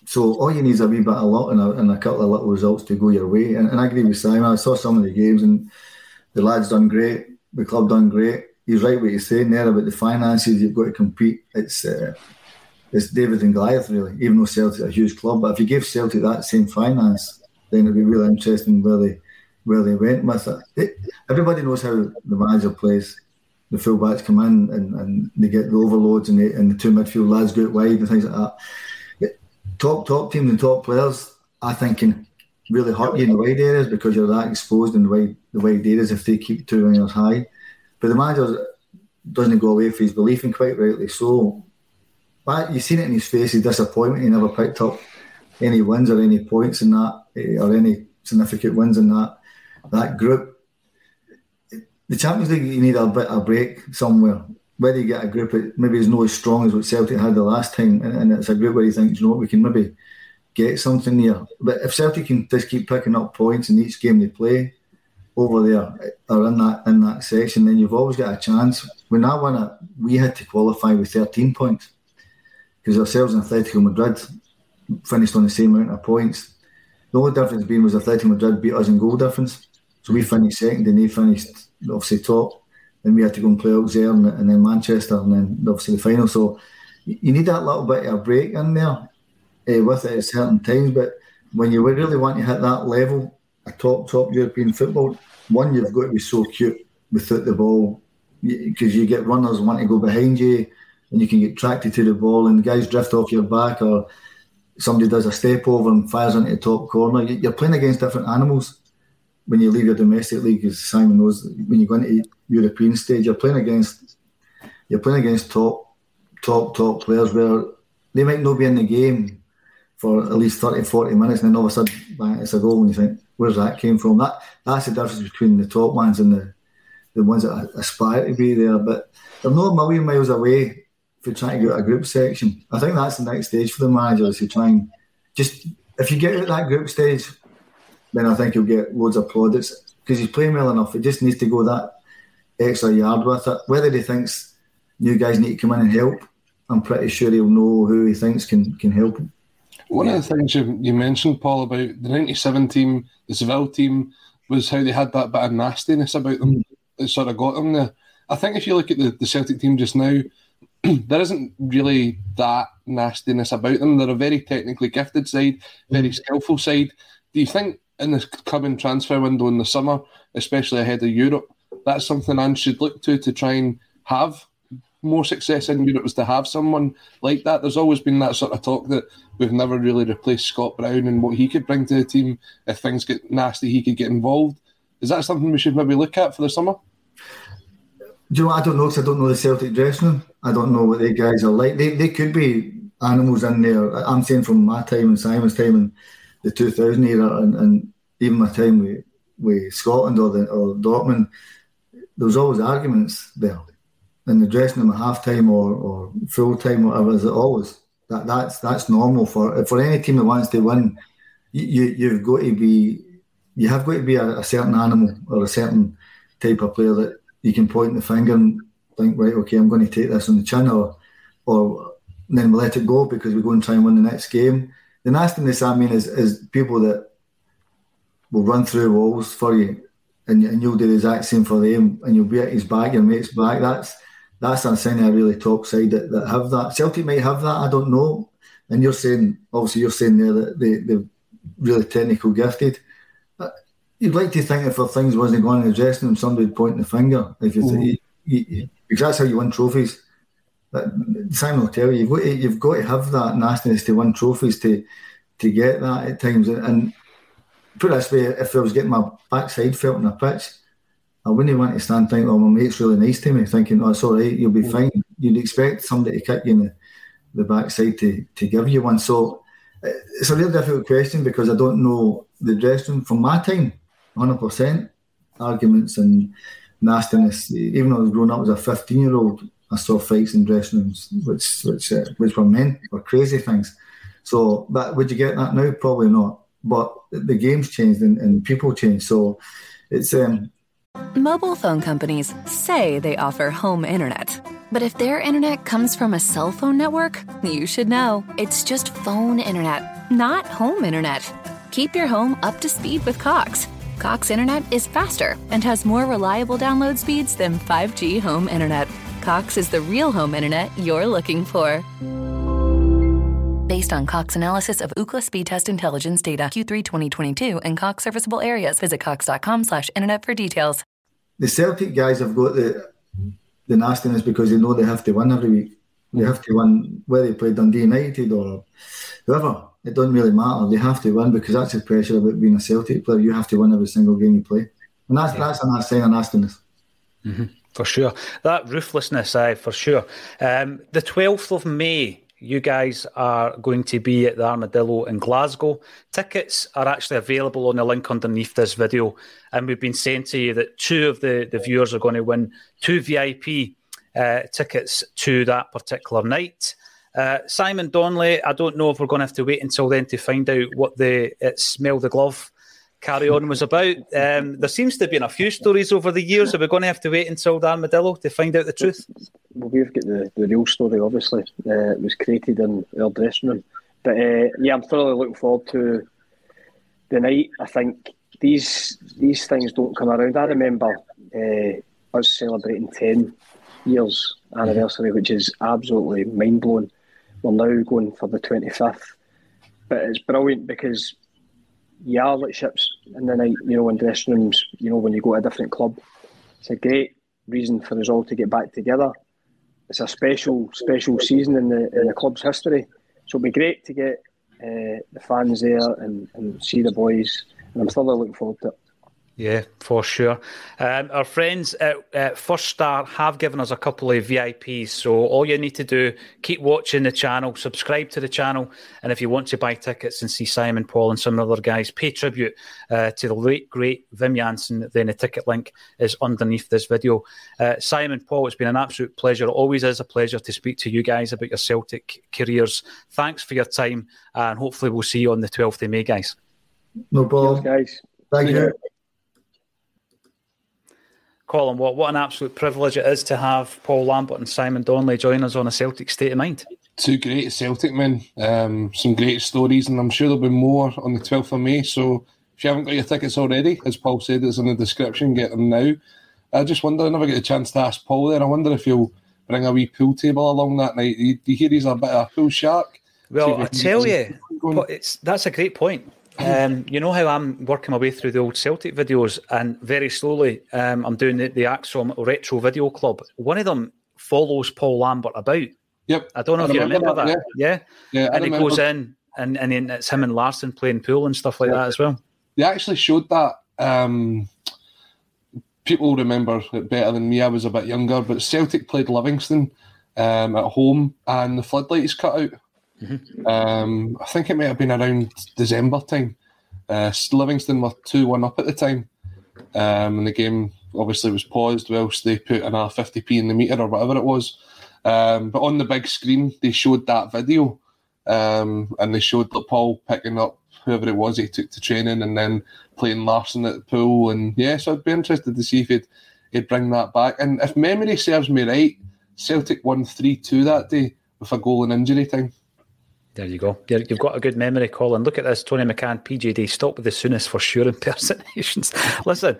So all you need is a wee bit of luck and a, and a couple of little results to go your way. And, and I agree with Simon. I saw some of the games and the lads done great. The club done great. He's right what he's saying there about the finances. You've got to compete. It's uh, it's David and Goliath really. Even though Celtic are a huge club, but if you give Celtic that same finance, then it'd be really interesting where they where they went with it. it everybody knows how the manager plays. The fullbacks come in and, and they get the overloads and, they, and the two midfield lads go wide and things like that top top teams and top players, I think, can really hurt you in the wide areas because you're that exposed in the wide the wide areas if they keep two runners high. But the manager doesn't go away for his belief, and quite rightly so. But you've seen it in his face, his disappointment. He never picked up any wins or any points in that, eh, or any significant wins in that that group. The Champions League, you need a bit of a break somewhere whether you get a group that maybe is not as strong as what Celtic had the last time, and, and it's a group where you think, you know what, we can maybe get something there. But if Celtic can just keep picking up points in each game they play over there or in that in that section, then you've always got a chance. When I won it, we had to qualify with 13 points because ourselves and Atletico Madrid finished on the same amount of points. The only difference being was Atletico Madrid beat us in goal difference, so we finished second and they finished obviously top. Then we had to go and play Auxerre and, and then Manchester and then obviously the final. So you need that little bit of a break in there uh, with it at certain times. But when you really want to hit that level, a top, top European football, one, you've got to be so cute without the ball because you get runners want to go behind you and you can get attracted to the ball and the guys drift off your back or somebody does a step over and fires into the top corner. You're playing against different animals when you leave your domestic league, as Simon knows, when you go into European stage, you're playing against you're playing against top top top players where they might not be in the game for at least 30, 40 minutes, and then all of a sudden bang, it's a goal, and you think, where's that came from? That that's the difference between the top ones and the the ones that aspire to be there. But they're not a million miles away for trying to get a group section. I think that's the next stage for the managers to try and just if you get out that group stage, then I think he'll get loads of plaudits because he's playing well enough. He just needs to go that extra yard with it. Whether he thinks new guys need to come in and help, I'm pretty sure he'll know who he thinks can can help him. One of the things you, you mentioned, Paul, about the 97 team, the Seville team, was how they had that bit of nastiness about them mm. that sort of got them there. I think if you look at the, the Celtic team just now, there isn't really that nastiness about them. They're a very technically gifted side, very mm. skillful side. Do you think in the coming transfer window in the summer, especially ahead of Europe, that's something Ange should look to to try and have more success in Europe is to have someone like that. There's always been that sort of talk that we've never really replaced Scott Brown and what he could bring to the team. If things get nasty, he could get involved. Is that something we should maybe look at for the summer? Do you know, I don't know because I don't know the Celtic dressing room. I don't know what the guys are like. They, they could be animals in there. I'm saying from my time and Simon's time and the 2000 era and, and even my time with, with Scotland or, the, or Dortmund there was always arguments there in the dressing room at half time or, or full time, whatever is it always. That that's that's normal for for any team that wants to win. You you've got to be you have got to be a, a certain animal or a certain type of player that you can point the finger and think, right, okay, I'm going to take this on the chin, or or then we let it go because we go and try and win the next game. The nastiness I mean is is people that will run through walls for you and, and you'll do the exact same for them, and you'll be at his back, your mate's back. That's that's a sign of a really top side that, that have that. Celtic might have that, I don't know. And you're saying, obviously, you're saying there that they, they're really technical gifted. You'd like to think if things wasn't going in the dressing room, somebody would point the finger. If you, mm. you, you, because that's how you win trophies. Simon will tell you, you've got, to, you've got to have that nastiness to win trophies to to get that at times. And put it this way, if I was getting my backside felt on a pitch, I wouldn't want to stand thinking, oh, my mate's really nice to me, thinking, oh, it's all right, you'll be mm. fine. You'd expect somebody to kick you in the, the backside to, to give you one. So uh, it's a real difficult question because I don't know the dressing room from my time, 100% arguments and nastiness. Even though I was growing up as a 15 year old, I saw fights in dressing rooms, which which uh, which were men, were crazy things. So, but would you get that now? Probably not but the game's changed and, and people change. So it's um, Mobile phone companies say they offer home internet. But if their internet comes from a cell phone network, you should know. It's just phone internet, not home internet. Keep your home up to speed with Cox. Cox internet is faster and has more reliable download speeds than 5G home internet. Cox is the real home internet you're looking for. Based on Cox analysis of Ookla speed test intelligence data Q3 2022 and Cox serviceable areas, visit cox.com slash internet for details. The Celtic guys have got the the nastiness because they know they have to win every week. They have to win whether they play Dundee United or whoever. It doesn't really matter. They have to win because that's the pressure about being a Celtic player. You have to win every single game you play, and that's that's a nice sign of nastiness. Mm-hmm. For sure, that ruthlessness, I for sure. Um, the twelfth of May, you guys are going to be at the Armadillo in Glasgow. Tickets are actually available on the link underneath this video. And we've been saying to you that two of the, the viewers are going to win two VIP uh, tickets to that particular night. Uh, Simon Donnelly, I don't know if we're going to have to wait until then to find out what the it smell the glove carry on was about. Um, there seems to have been a few stories over the years. Are we going to have to wait until the Armadillo to find out the truth? Well, we've got the, the real story, obviously. Uh, it was created in our dressing room. But uh, yeah, I'm thoroughly looking forward to the night. I think these these things don't come around. I remember uh, us celebrating 10 years anniversary, which is absolutely mind blowing. We're now going for the 25th. But it's brilliant because are like ships in the night, you know, in dressing rooms, you know, when you go to a different club. It's a great reason for us all to get back together. It's a special, special season in the in the club's history. So it'll be great to get uh, the fans there and, and see the boys. And I'm thoroughly looking forward to it. Yeah, for sure. Um, our friends at, at, First Star have given us a couple of VIPs. So all you need to do, keep watching the channel, subscribe to the channel, and if you want to buy tickets and see Simon Paul and some other guys, pay tribute uh, to the late great Wim Jansen. Then the ticket link is underneath this video. Uh, Simon Paul, it's been an absolute pleasure. It always is a pleasure to speak to you guys about your Celtic careers. Thanks for your time, and hopefully we'll see you on the 12th of May, guys. No problem, guys. Thank you. Colin, what, what an absolute privilege it is to have Paul Lambert and Simon Donnelly join us on a Celtic State of Mind. Two great Celtic men, um, some great stories, and I'm sure there'll be more on the 12th of May. So if you haven't got your tickets already, as Paul said, it's in the description, get them now. I just wonder, I never get a chance to ask Paul there, I wonder if he'll bring a wee pool table along that night. Do you, you hear he's a bit of a pool shark? Well, I tell you, it's, that's a great point. Um, you know how I'm working my way through the old Celtic videos, and very slowly um, I'm doing the, the ACSOM Retro Video Club. One of them follows Paul Lambert about. Yep. I don't know I if you remember that. that, Yeah. Yeah, I and he goes in, and, and then it's him and Larsson playing pool and stuff like that as well. They actually showed that. Um, people remember it better than me. I was a bit younger, but Celtic played Livingston um, at home, and the floodlights cut out. Um, I think it might have been around December time. Uh, Livingston were two one up at the time, um, and the game obviously was paused whilst they put another fifty p in the meter or whatever it was. Um, but on the big screen, they showed that video, um, and they showed that Paul picking up whoever it was he took to training, and then playing Larsson at the pool. And yeah, so I'd be interested to see if he'd he'd bring that back. And if memory serves me right, Celtic won three two that day with a goal and injury time. There you go. You're- You've got a good memory, Colin. Look at this, Tony McCann, PJD. Stop with the soonest for sure impersonations. Listen,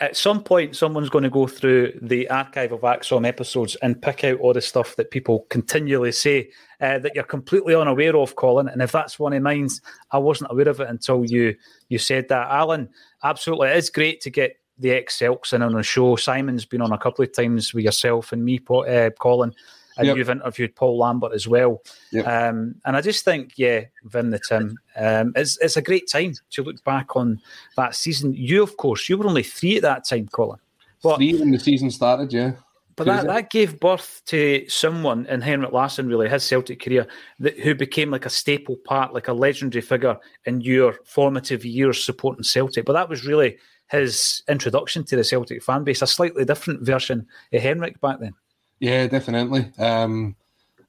at some point, someone's going to go through the archive of ACSOM episodes and pick out all the stuff that people continually say uh, that you're completely unaware of, Colin. And if that's one of mine, I wasn't aware of it until you you said that, Alan. Absolutely, it is great to get the ex Celts in on a show. Simon's been on a couple of times with yourself and me, uh, Colin and Yep. you've interviewed Paul Lambert as well. Yep. Um, and I just think, yeah, Wim the Tim, um, it's it's a great time to look back on that season. You, of course, you were only three at that time, Colin. But Three when the season started, yeah. but that, that gave birth to someone in Henrik Larsson, really, his Celtic career, that, who became like a staple part, like a legendary figure in your formative years supporting Celtic. But that was really his introduction to the Celtic fan base, a slightly different version of Henrik back then. Yeah, definitely. Um,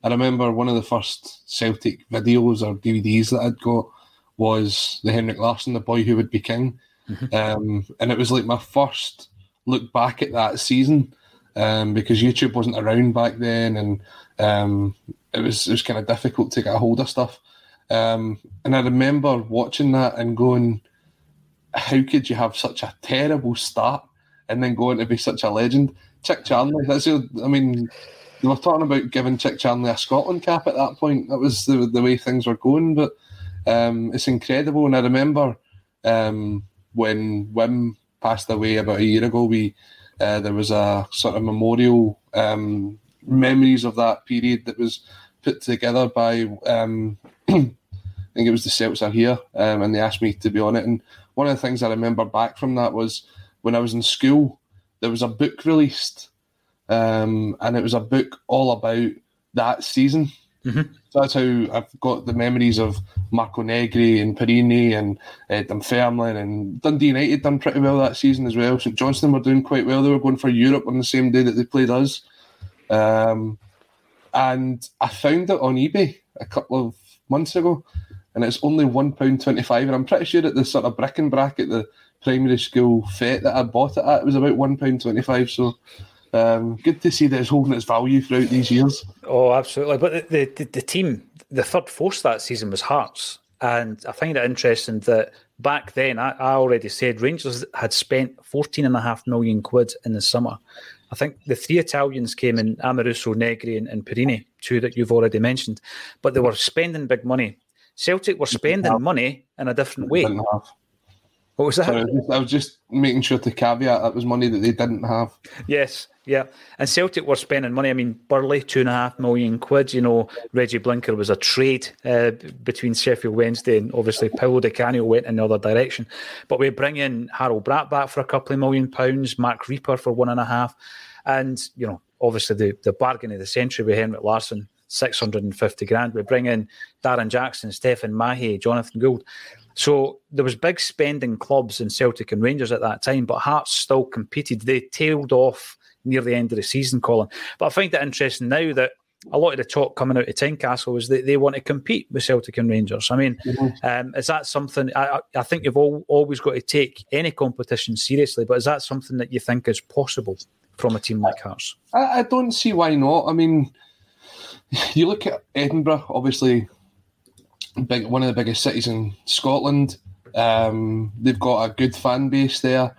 I remember one of the first Celtic videos or DVDs that I'd got was the Henrik Larsson, the boy who would be king, um, and it was like my first look back at that season um, because YouTube wasn't around back then, and um, it was it was kind of difficult to get a hold of stuff. Um, and I remember watching that and going, "How could you have such a terrible start and then go on to be such a legend?" Chick Charnley. That's your, I mean, they were talking about giving Chick Charnley a Scotland cap at that point. That was the the way things were going, but um, it's incredible. And I remember um, when Wim passed away about a year ago, we uh, there was a sort of memorial um, memories of that period that was put together by um, I think it was the Celts are here, um, and they asked me to be on it. And one of the things I remember back from that was when I was in school, there was a book released, um, and it was a book all about that season. Mm-hmm. So that's how I've got the memories of Marco Negri and Porrini and uh, Dunfermline and Dundee United done pretty well that season as well. St Johnstone were doing quite well. They were going for Europe on the same day that they played us. Um, and I found it on eBay a couple of months ago, and it's only one pound twenty-five. And I'm pretty sure at the sort of brick and bracket, the primary school fet that I bought it at, it was about one pound twenty-five. So um, good to see that it's holding its value throughout these years. Oh, absolutely. But the, the, the team, the third force that season was Hearts. And I find it interesting that back then, I, I already said Rangers had spent 14.5 million quid in the summer. I think the three Italians came in Amoruso, Negri, and, and Porrini, two that you've already mentioned. But they were spending big money. Celtic were spending money in a different way. What was that? Sorry, I, was just, I was just making sure to caveat that was money that they didn't have. Yes, yeah. And Celtic were spending money. I mean, Burley, two and a half million quid. You know, Regi Blinker was a trade uh, between Sheffield Wednesday and obviously Paolo Di Canio went in the other direction. But we bring in Harald Brattbakk for a couple of million pounds, Marc Rieper for one and a half. And, you know, obviously the, the bargain of the century with Henrik Larsson, 650 grand. We bring in Darren Jackson, Stephen Mahe, Jonathan Gould. So there was big spending clubs in Celtic and Rangers at that time, but Hearts still competed. They tailed off near the end of the season, Colin. But I find it interesting now that a lot of the talk coming out of Tynecastle was that they want to compete with Celtic and Rangers. I mean, mm-hmm. um, is that something? I, I think you've all, always got to take any competition seriously, but is that something that you think is possible from a team like Hearts? I, I don't see why not. I mean, you look at Edinburgh, obviously big one of the biggest cities in Scotland. Um, they've got a good fan base there.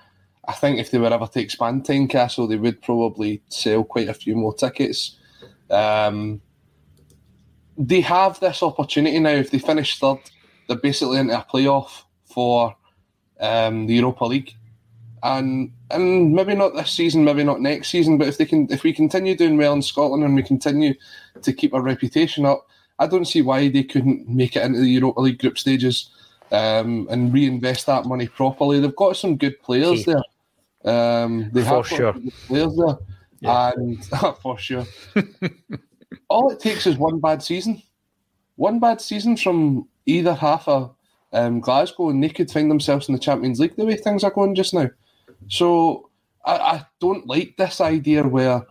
I think if they were ever to expand Tynecastle, they would probably sell quite a few more tickets. Um, they have this opportunity now. If they finish third, they're basically into a playoff for um, the Europa League, and and maybe not this season, maybe not next season. But if they can, if we continue doing well in Scotland and we continue to keep our reputation up, I don't see why they couldn't make it into the Europa League group stages um, and reinvest that money properly. They've got some good players there. Um, they for have sure. players there, yeah. and for sure. All it takes is one bad season, one bad season from either half of um, Glasgow, and they could find themselves in the Champions League the way things are going just now. So I, I don't like this idea where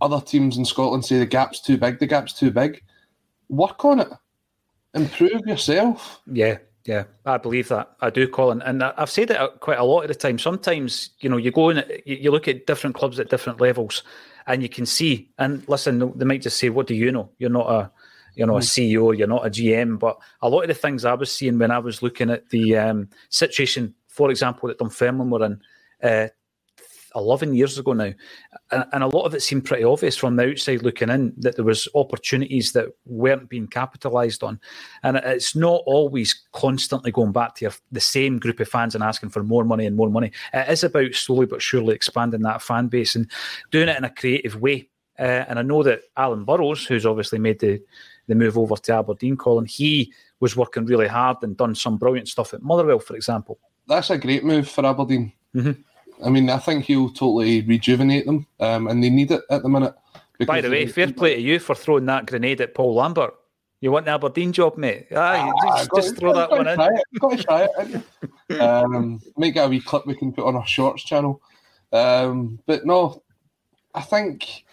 other teams in Scotland say the gap's too big. The gap's too big work on it, improve yourself. Yeah, yeah, I believe that. I do, Colin, and I've said it quite a lot of the time. Sometimes, you know, you go in, you look at different clubs at different levels, and you can see. And listen, they might just say, "What do you know? You're not a." You know, a Mm. CEO, you're not a GM, but a lot of the things I was seeing when I was looking at the um, situation, for example, that Dunfermline were in, uh, 11 years ago now. And, and, a lot of it seemed pretty obvious from the outside looking in that there was opportunities that weren't being capitalised on. And it's not always constantly going back to your, the same group of fans and asking for more money and more money. It is about slowly but surely expanding that fan base and doing it in a creative way. Uh, and I know that Alan Burrows, who's obviously made the, the move over to Aberdeen, Colin, he was working really hard and done some brilliant stuff at Motherwell, for example. That's a great move for Aberdeen. Mm-hmm. I mean, I think he'll totally rejuvenate them, um, and they need it at the minute. By the way, fair play to you for throwing that grenade at Paul Lambert. You want the Aberdeen job, mate? Ah, ah just, just throw that one in. It. Got to try it. um, get a wee clip we can put on our shorts channel. Um, but no, I think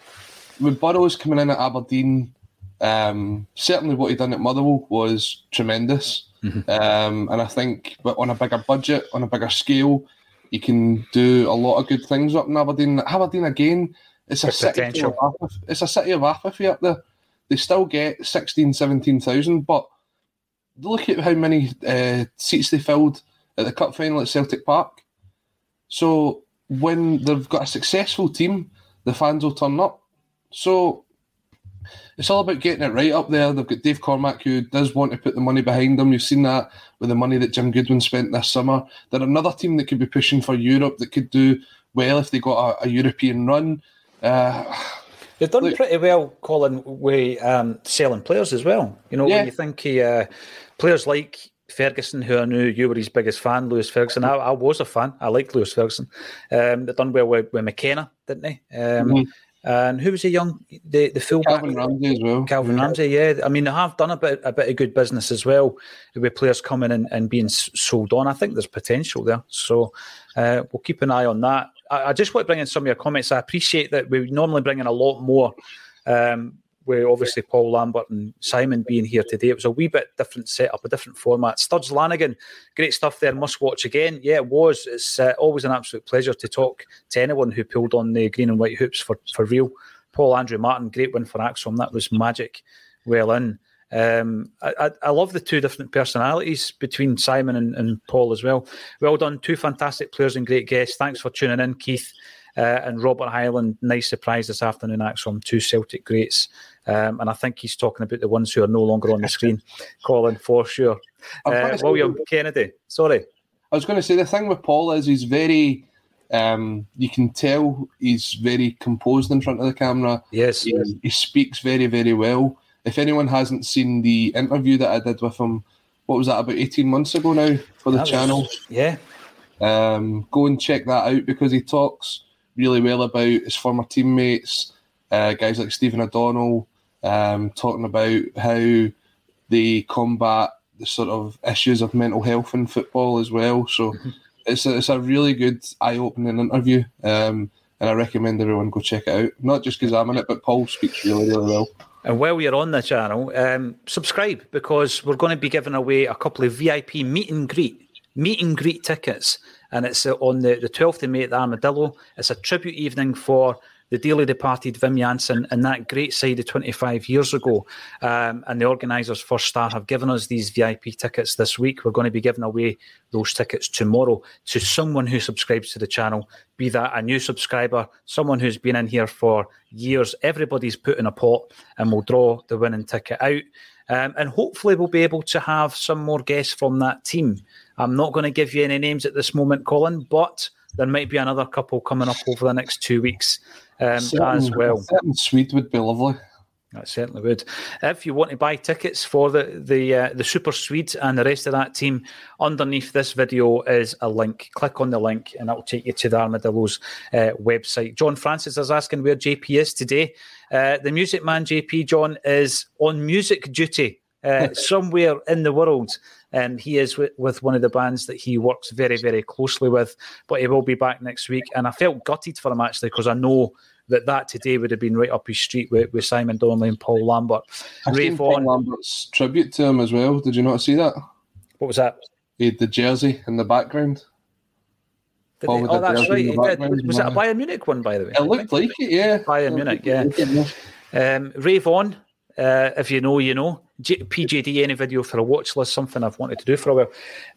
with Burrows coming in at Aberdeen, um, certainly what he done at Motherwell was tremendous. Mm-hmm. Um, and I think, but on a bigger budget, on a bigger scale, You can do a lot of good things up in Aberdeen. Aberdeen again, it's a With city. potential. Of apathy. It's a city of apathy up there. They still get 16, 17,000, but look at how many uh, seats they filled at the cup final at Celtic Park. So when they've got a successful team, the fans will turn up. So it's all about getting it right up there. They've got Dave Cormack who does want to put the money behind them. You've seen that with the money that Jim Goodwin spent this summer. They're another team that could be pushing for Europe that could do well if they got a, a European run. Uh, They've done pretty well, Colin, with um, selling players as well. You know, Yeah. when you think he, uh, players like Ferguson, who I knew you were his biggest fan, Lewis Ferguson. I, I was a fan. I liked Lewis Ferguson. Um, they've done well with, with McKenna, didn't they? Um, Mhm. And who was the young, the the fullback? Calvin Ramsey as well. Calvin Ramsey, yeah. I mean, they have done a bit a bit of good business as well with players coming in and being sold on. I think there's potential there, so uh, we'll keep an eye on that. I, I just want to bring in some of your comments. I appreciate that we normally bring in a lot more. Um, with obviously Paul Lambert and Simon being here today, it was a wee bit different setup, a different format. Studs Lanigan, great stuff there. Must watch again. Yeah, it was. It's uh, always an absolute pleasure to talk to anyone who pulled on the green and white hoops for, for real. Paul Andrew Martin, great win for ACSOM. That was magic. Well in. Um, I, I, I love the two different personalities between Simon and, and Paul as well. Well done. Two fantastic players and great guests. Thanks for tuning in, Keith. Uh, and Robert Highland, nice surprise this afternoon, actually, from two Celtic greats. Um, and I think he's talking about the ones who are no longer on the screen, Colin, for sure. Uh, to say- William Kennedy, sorry. I was going to say the thing with Paul is he's very. Um, you can tell he's very composed in front of the camera. Yes, he, he speaks very, very well. If anyone hasn't seen the interview that I did with him, what was that about eighteen months ago now for the That was- channel? Yeah, Um, go and check that out because he talks really well about his former teammates, uh, guys like Stephen O'Donnell, um, talking about how they combat the sort of issues of mental health in football as well. So it's a, it's a really good eye opening interview, um, and I recommend everyone go check it out. Not just because I'm in it, but Paul speaks really, really well. And while you're on the channel, um, subscribe because we're going to be giving away a couple of VIP meet and greet meet and greet tickets, and it's uh, on the, the 12th of May at the Armadillo. It's a tribute evening for the dearly departed Wim Jansen and that great side of 25 years ago. Um, and the organisers, First Star, have given us these VIP tickets this week. We're going to be giving away those tickets tomorrow to someone who subscribes to the channel, be that a new subscriber, someone who's been in here for years. Everybody's put in a pot, and we'll draw the winning ticket out. Um, and hopefully, we'll be able to have some more guests from that team. I'm not going to give you any names at this moment, Colin, but there might be another couple coming up over the next two weeks um, as well. Swede would be lovely. That certainly would. If you want to buy tickets for the the uh, the Super Swede and the rest of that team, underneath this video is a link. Click on the link, and that will take you to the Armadillos uh, website. John Francis is asking where JP is today. Uh, the Music Man JP John is on music duty uh, somewhere in the world. And he is with, with one of the bands that he works very, very closely with. But he will be back next week. And I felt gutted for him actually because I know that that today would have been right up his street with, with Simon Donnelly and Paul Lambert. I've Ray Paul Lambert's tribute to him as well. Did you not see that? What was that? He had the jersey in the background. Did Paul he? with Oh, that's right. in He the did. Was it a. Bayern Munich one, by the way? It looked like it, yeah. Bayern Munich, yeah. Um, Ray Vaughan, uh, if you know, you know. G- PJD, any video for a watch list, something I've wanted to do for a while.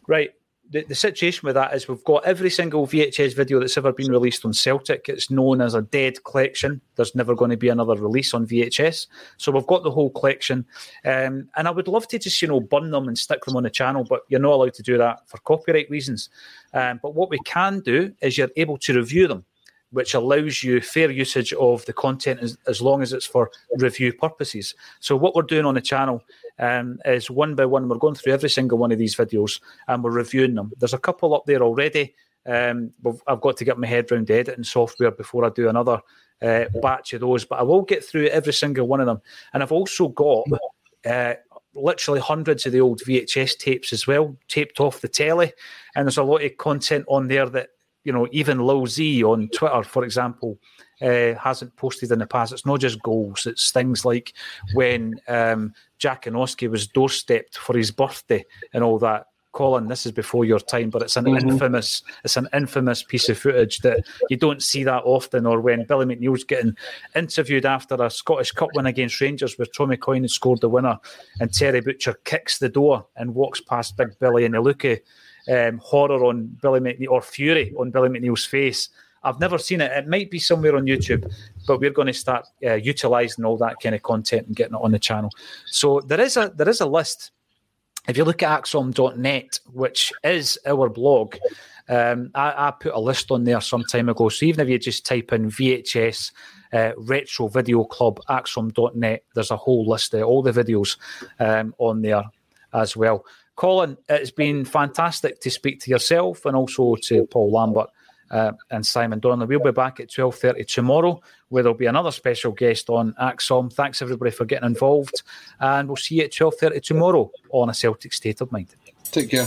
Right. The, the situation with that is we've got every single VHS video that's ever been released on Celtic. It's known as a dead collection. There's never going to be another release on VHS. So we've got the whole collection. Um, and I would love to just, you know, burn them and stick them on the channel, but you're not allowed to do that for copyright reasons. Um, but what we can do is you're able to review them which allows you fair usage of the content as, as long as it's for review purposes. So what we're doing on the channel um, is one by one, we're going through every single one of these videos and we're reviewing them. There's a couple up there already. Um, I've got to get my head around the editing software before I do another uh, batch of those, but I will get through every single one of them. And I've also got uh, literally hundreds of the old VHS tapes as well, taped off the telly. And there's a lot of content on there that you know, even Low Z on Twitter, for example, uh, hasn't posted in the past. It's not just goals; it's things like when um, Dziekanowski was doorstepped for his birthday and all that. Colin, this is before your time, but it's an Mhm. infamous, it's an infamous piece of footage that you don't see that often. Or when Billy McNeill's getting interviewed after a Scottish Cup win against Rangers, where Tommy Coyne scored the winner, and Terry Butcher kicks the door and walks past Big Billy, and at um, horror on Billy McNeill or fury on Billy McNeill's face. I've never seen it. It might be somewhere on YouTube, but we're going to start uh, utilising all that kind of content and getting it on the channel. So there is a there is a list. If you look at acsom.net, which is our blog, um, I, I put a list on there some time ago. So even if you just type in VHS uh, Retro Video Club acsom.net, there's a whole list of all the videos um, on there as well. Colin, it's been fantastic to speak to yourself and also to Paul Lambert uh, and Simon Donnelly. We'll be back at 12.30 tomorrow where there'll be another special guest on ACSOM. Thanks everybody for getting involved and we'll see you at 12.30 tomorrow on A Celtic State of Mind. Take care.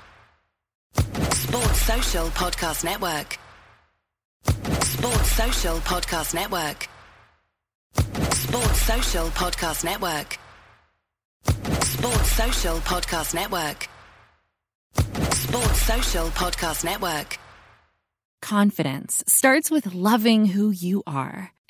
Sports Social Podcast Network. Sports Social Podcast Network. Sports Social Podcast Network. Sports Social Podcast Network. Sports Social Podcast Network. Confidence starts with loving who you are.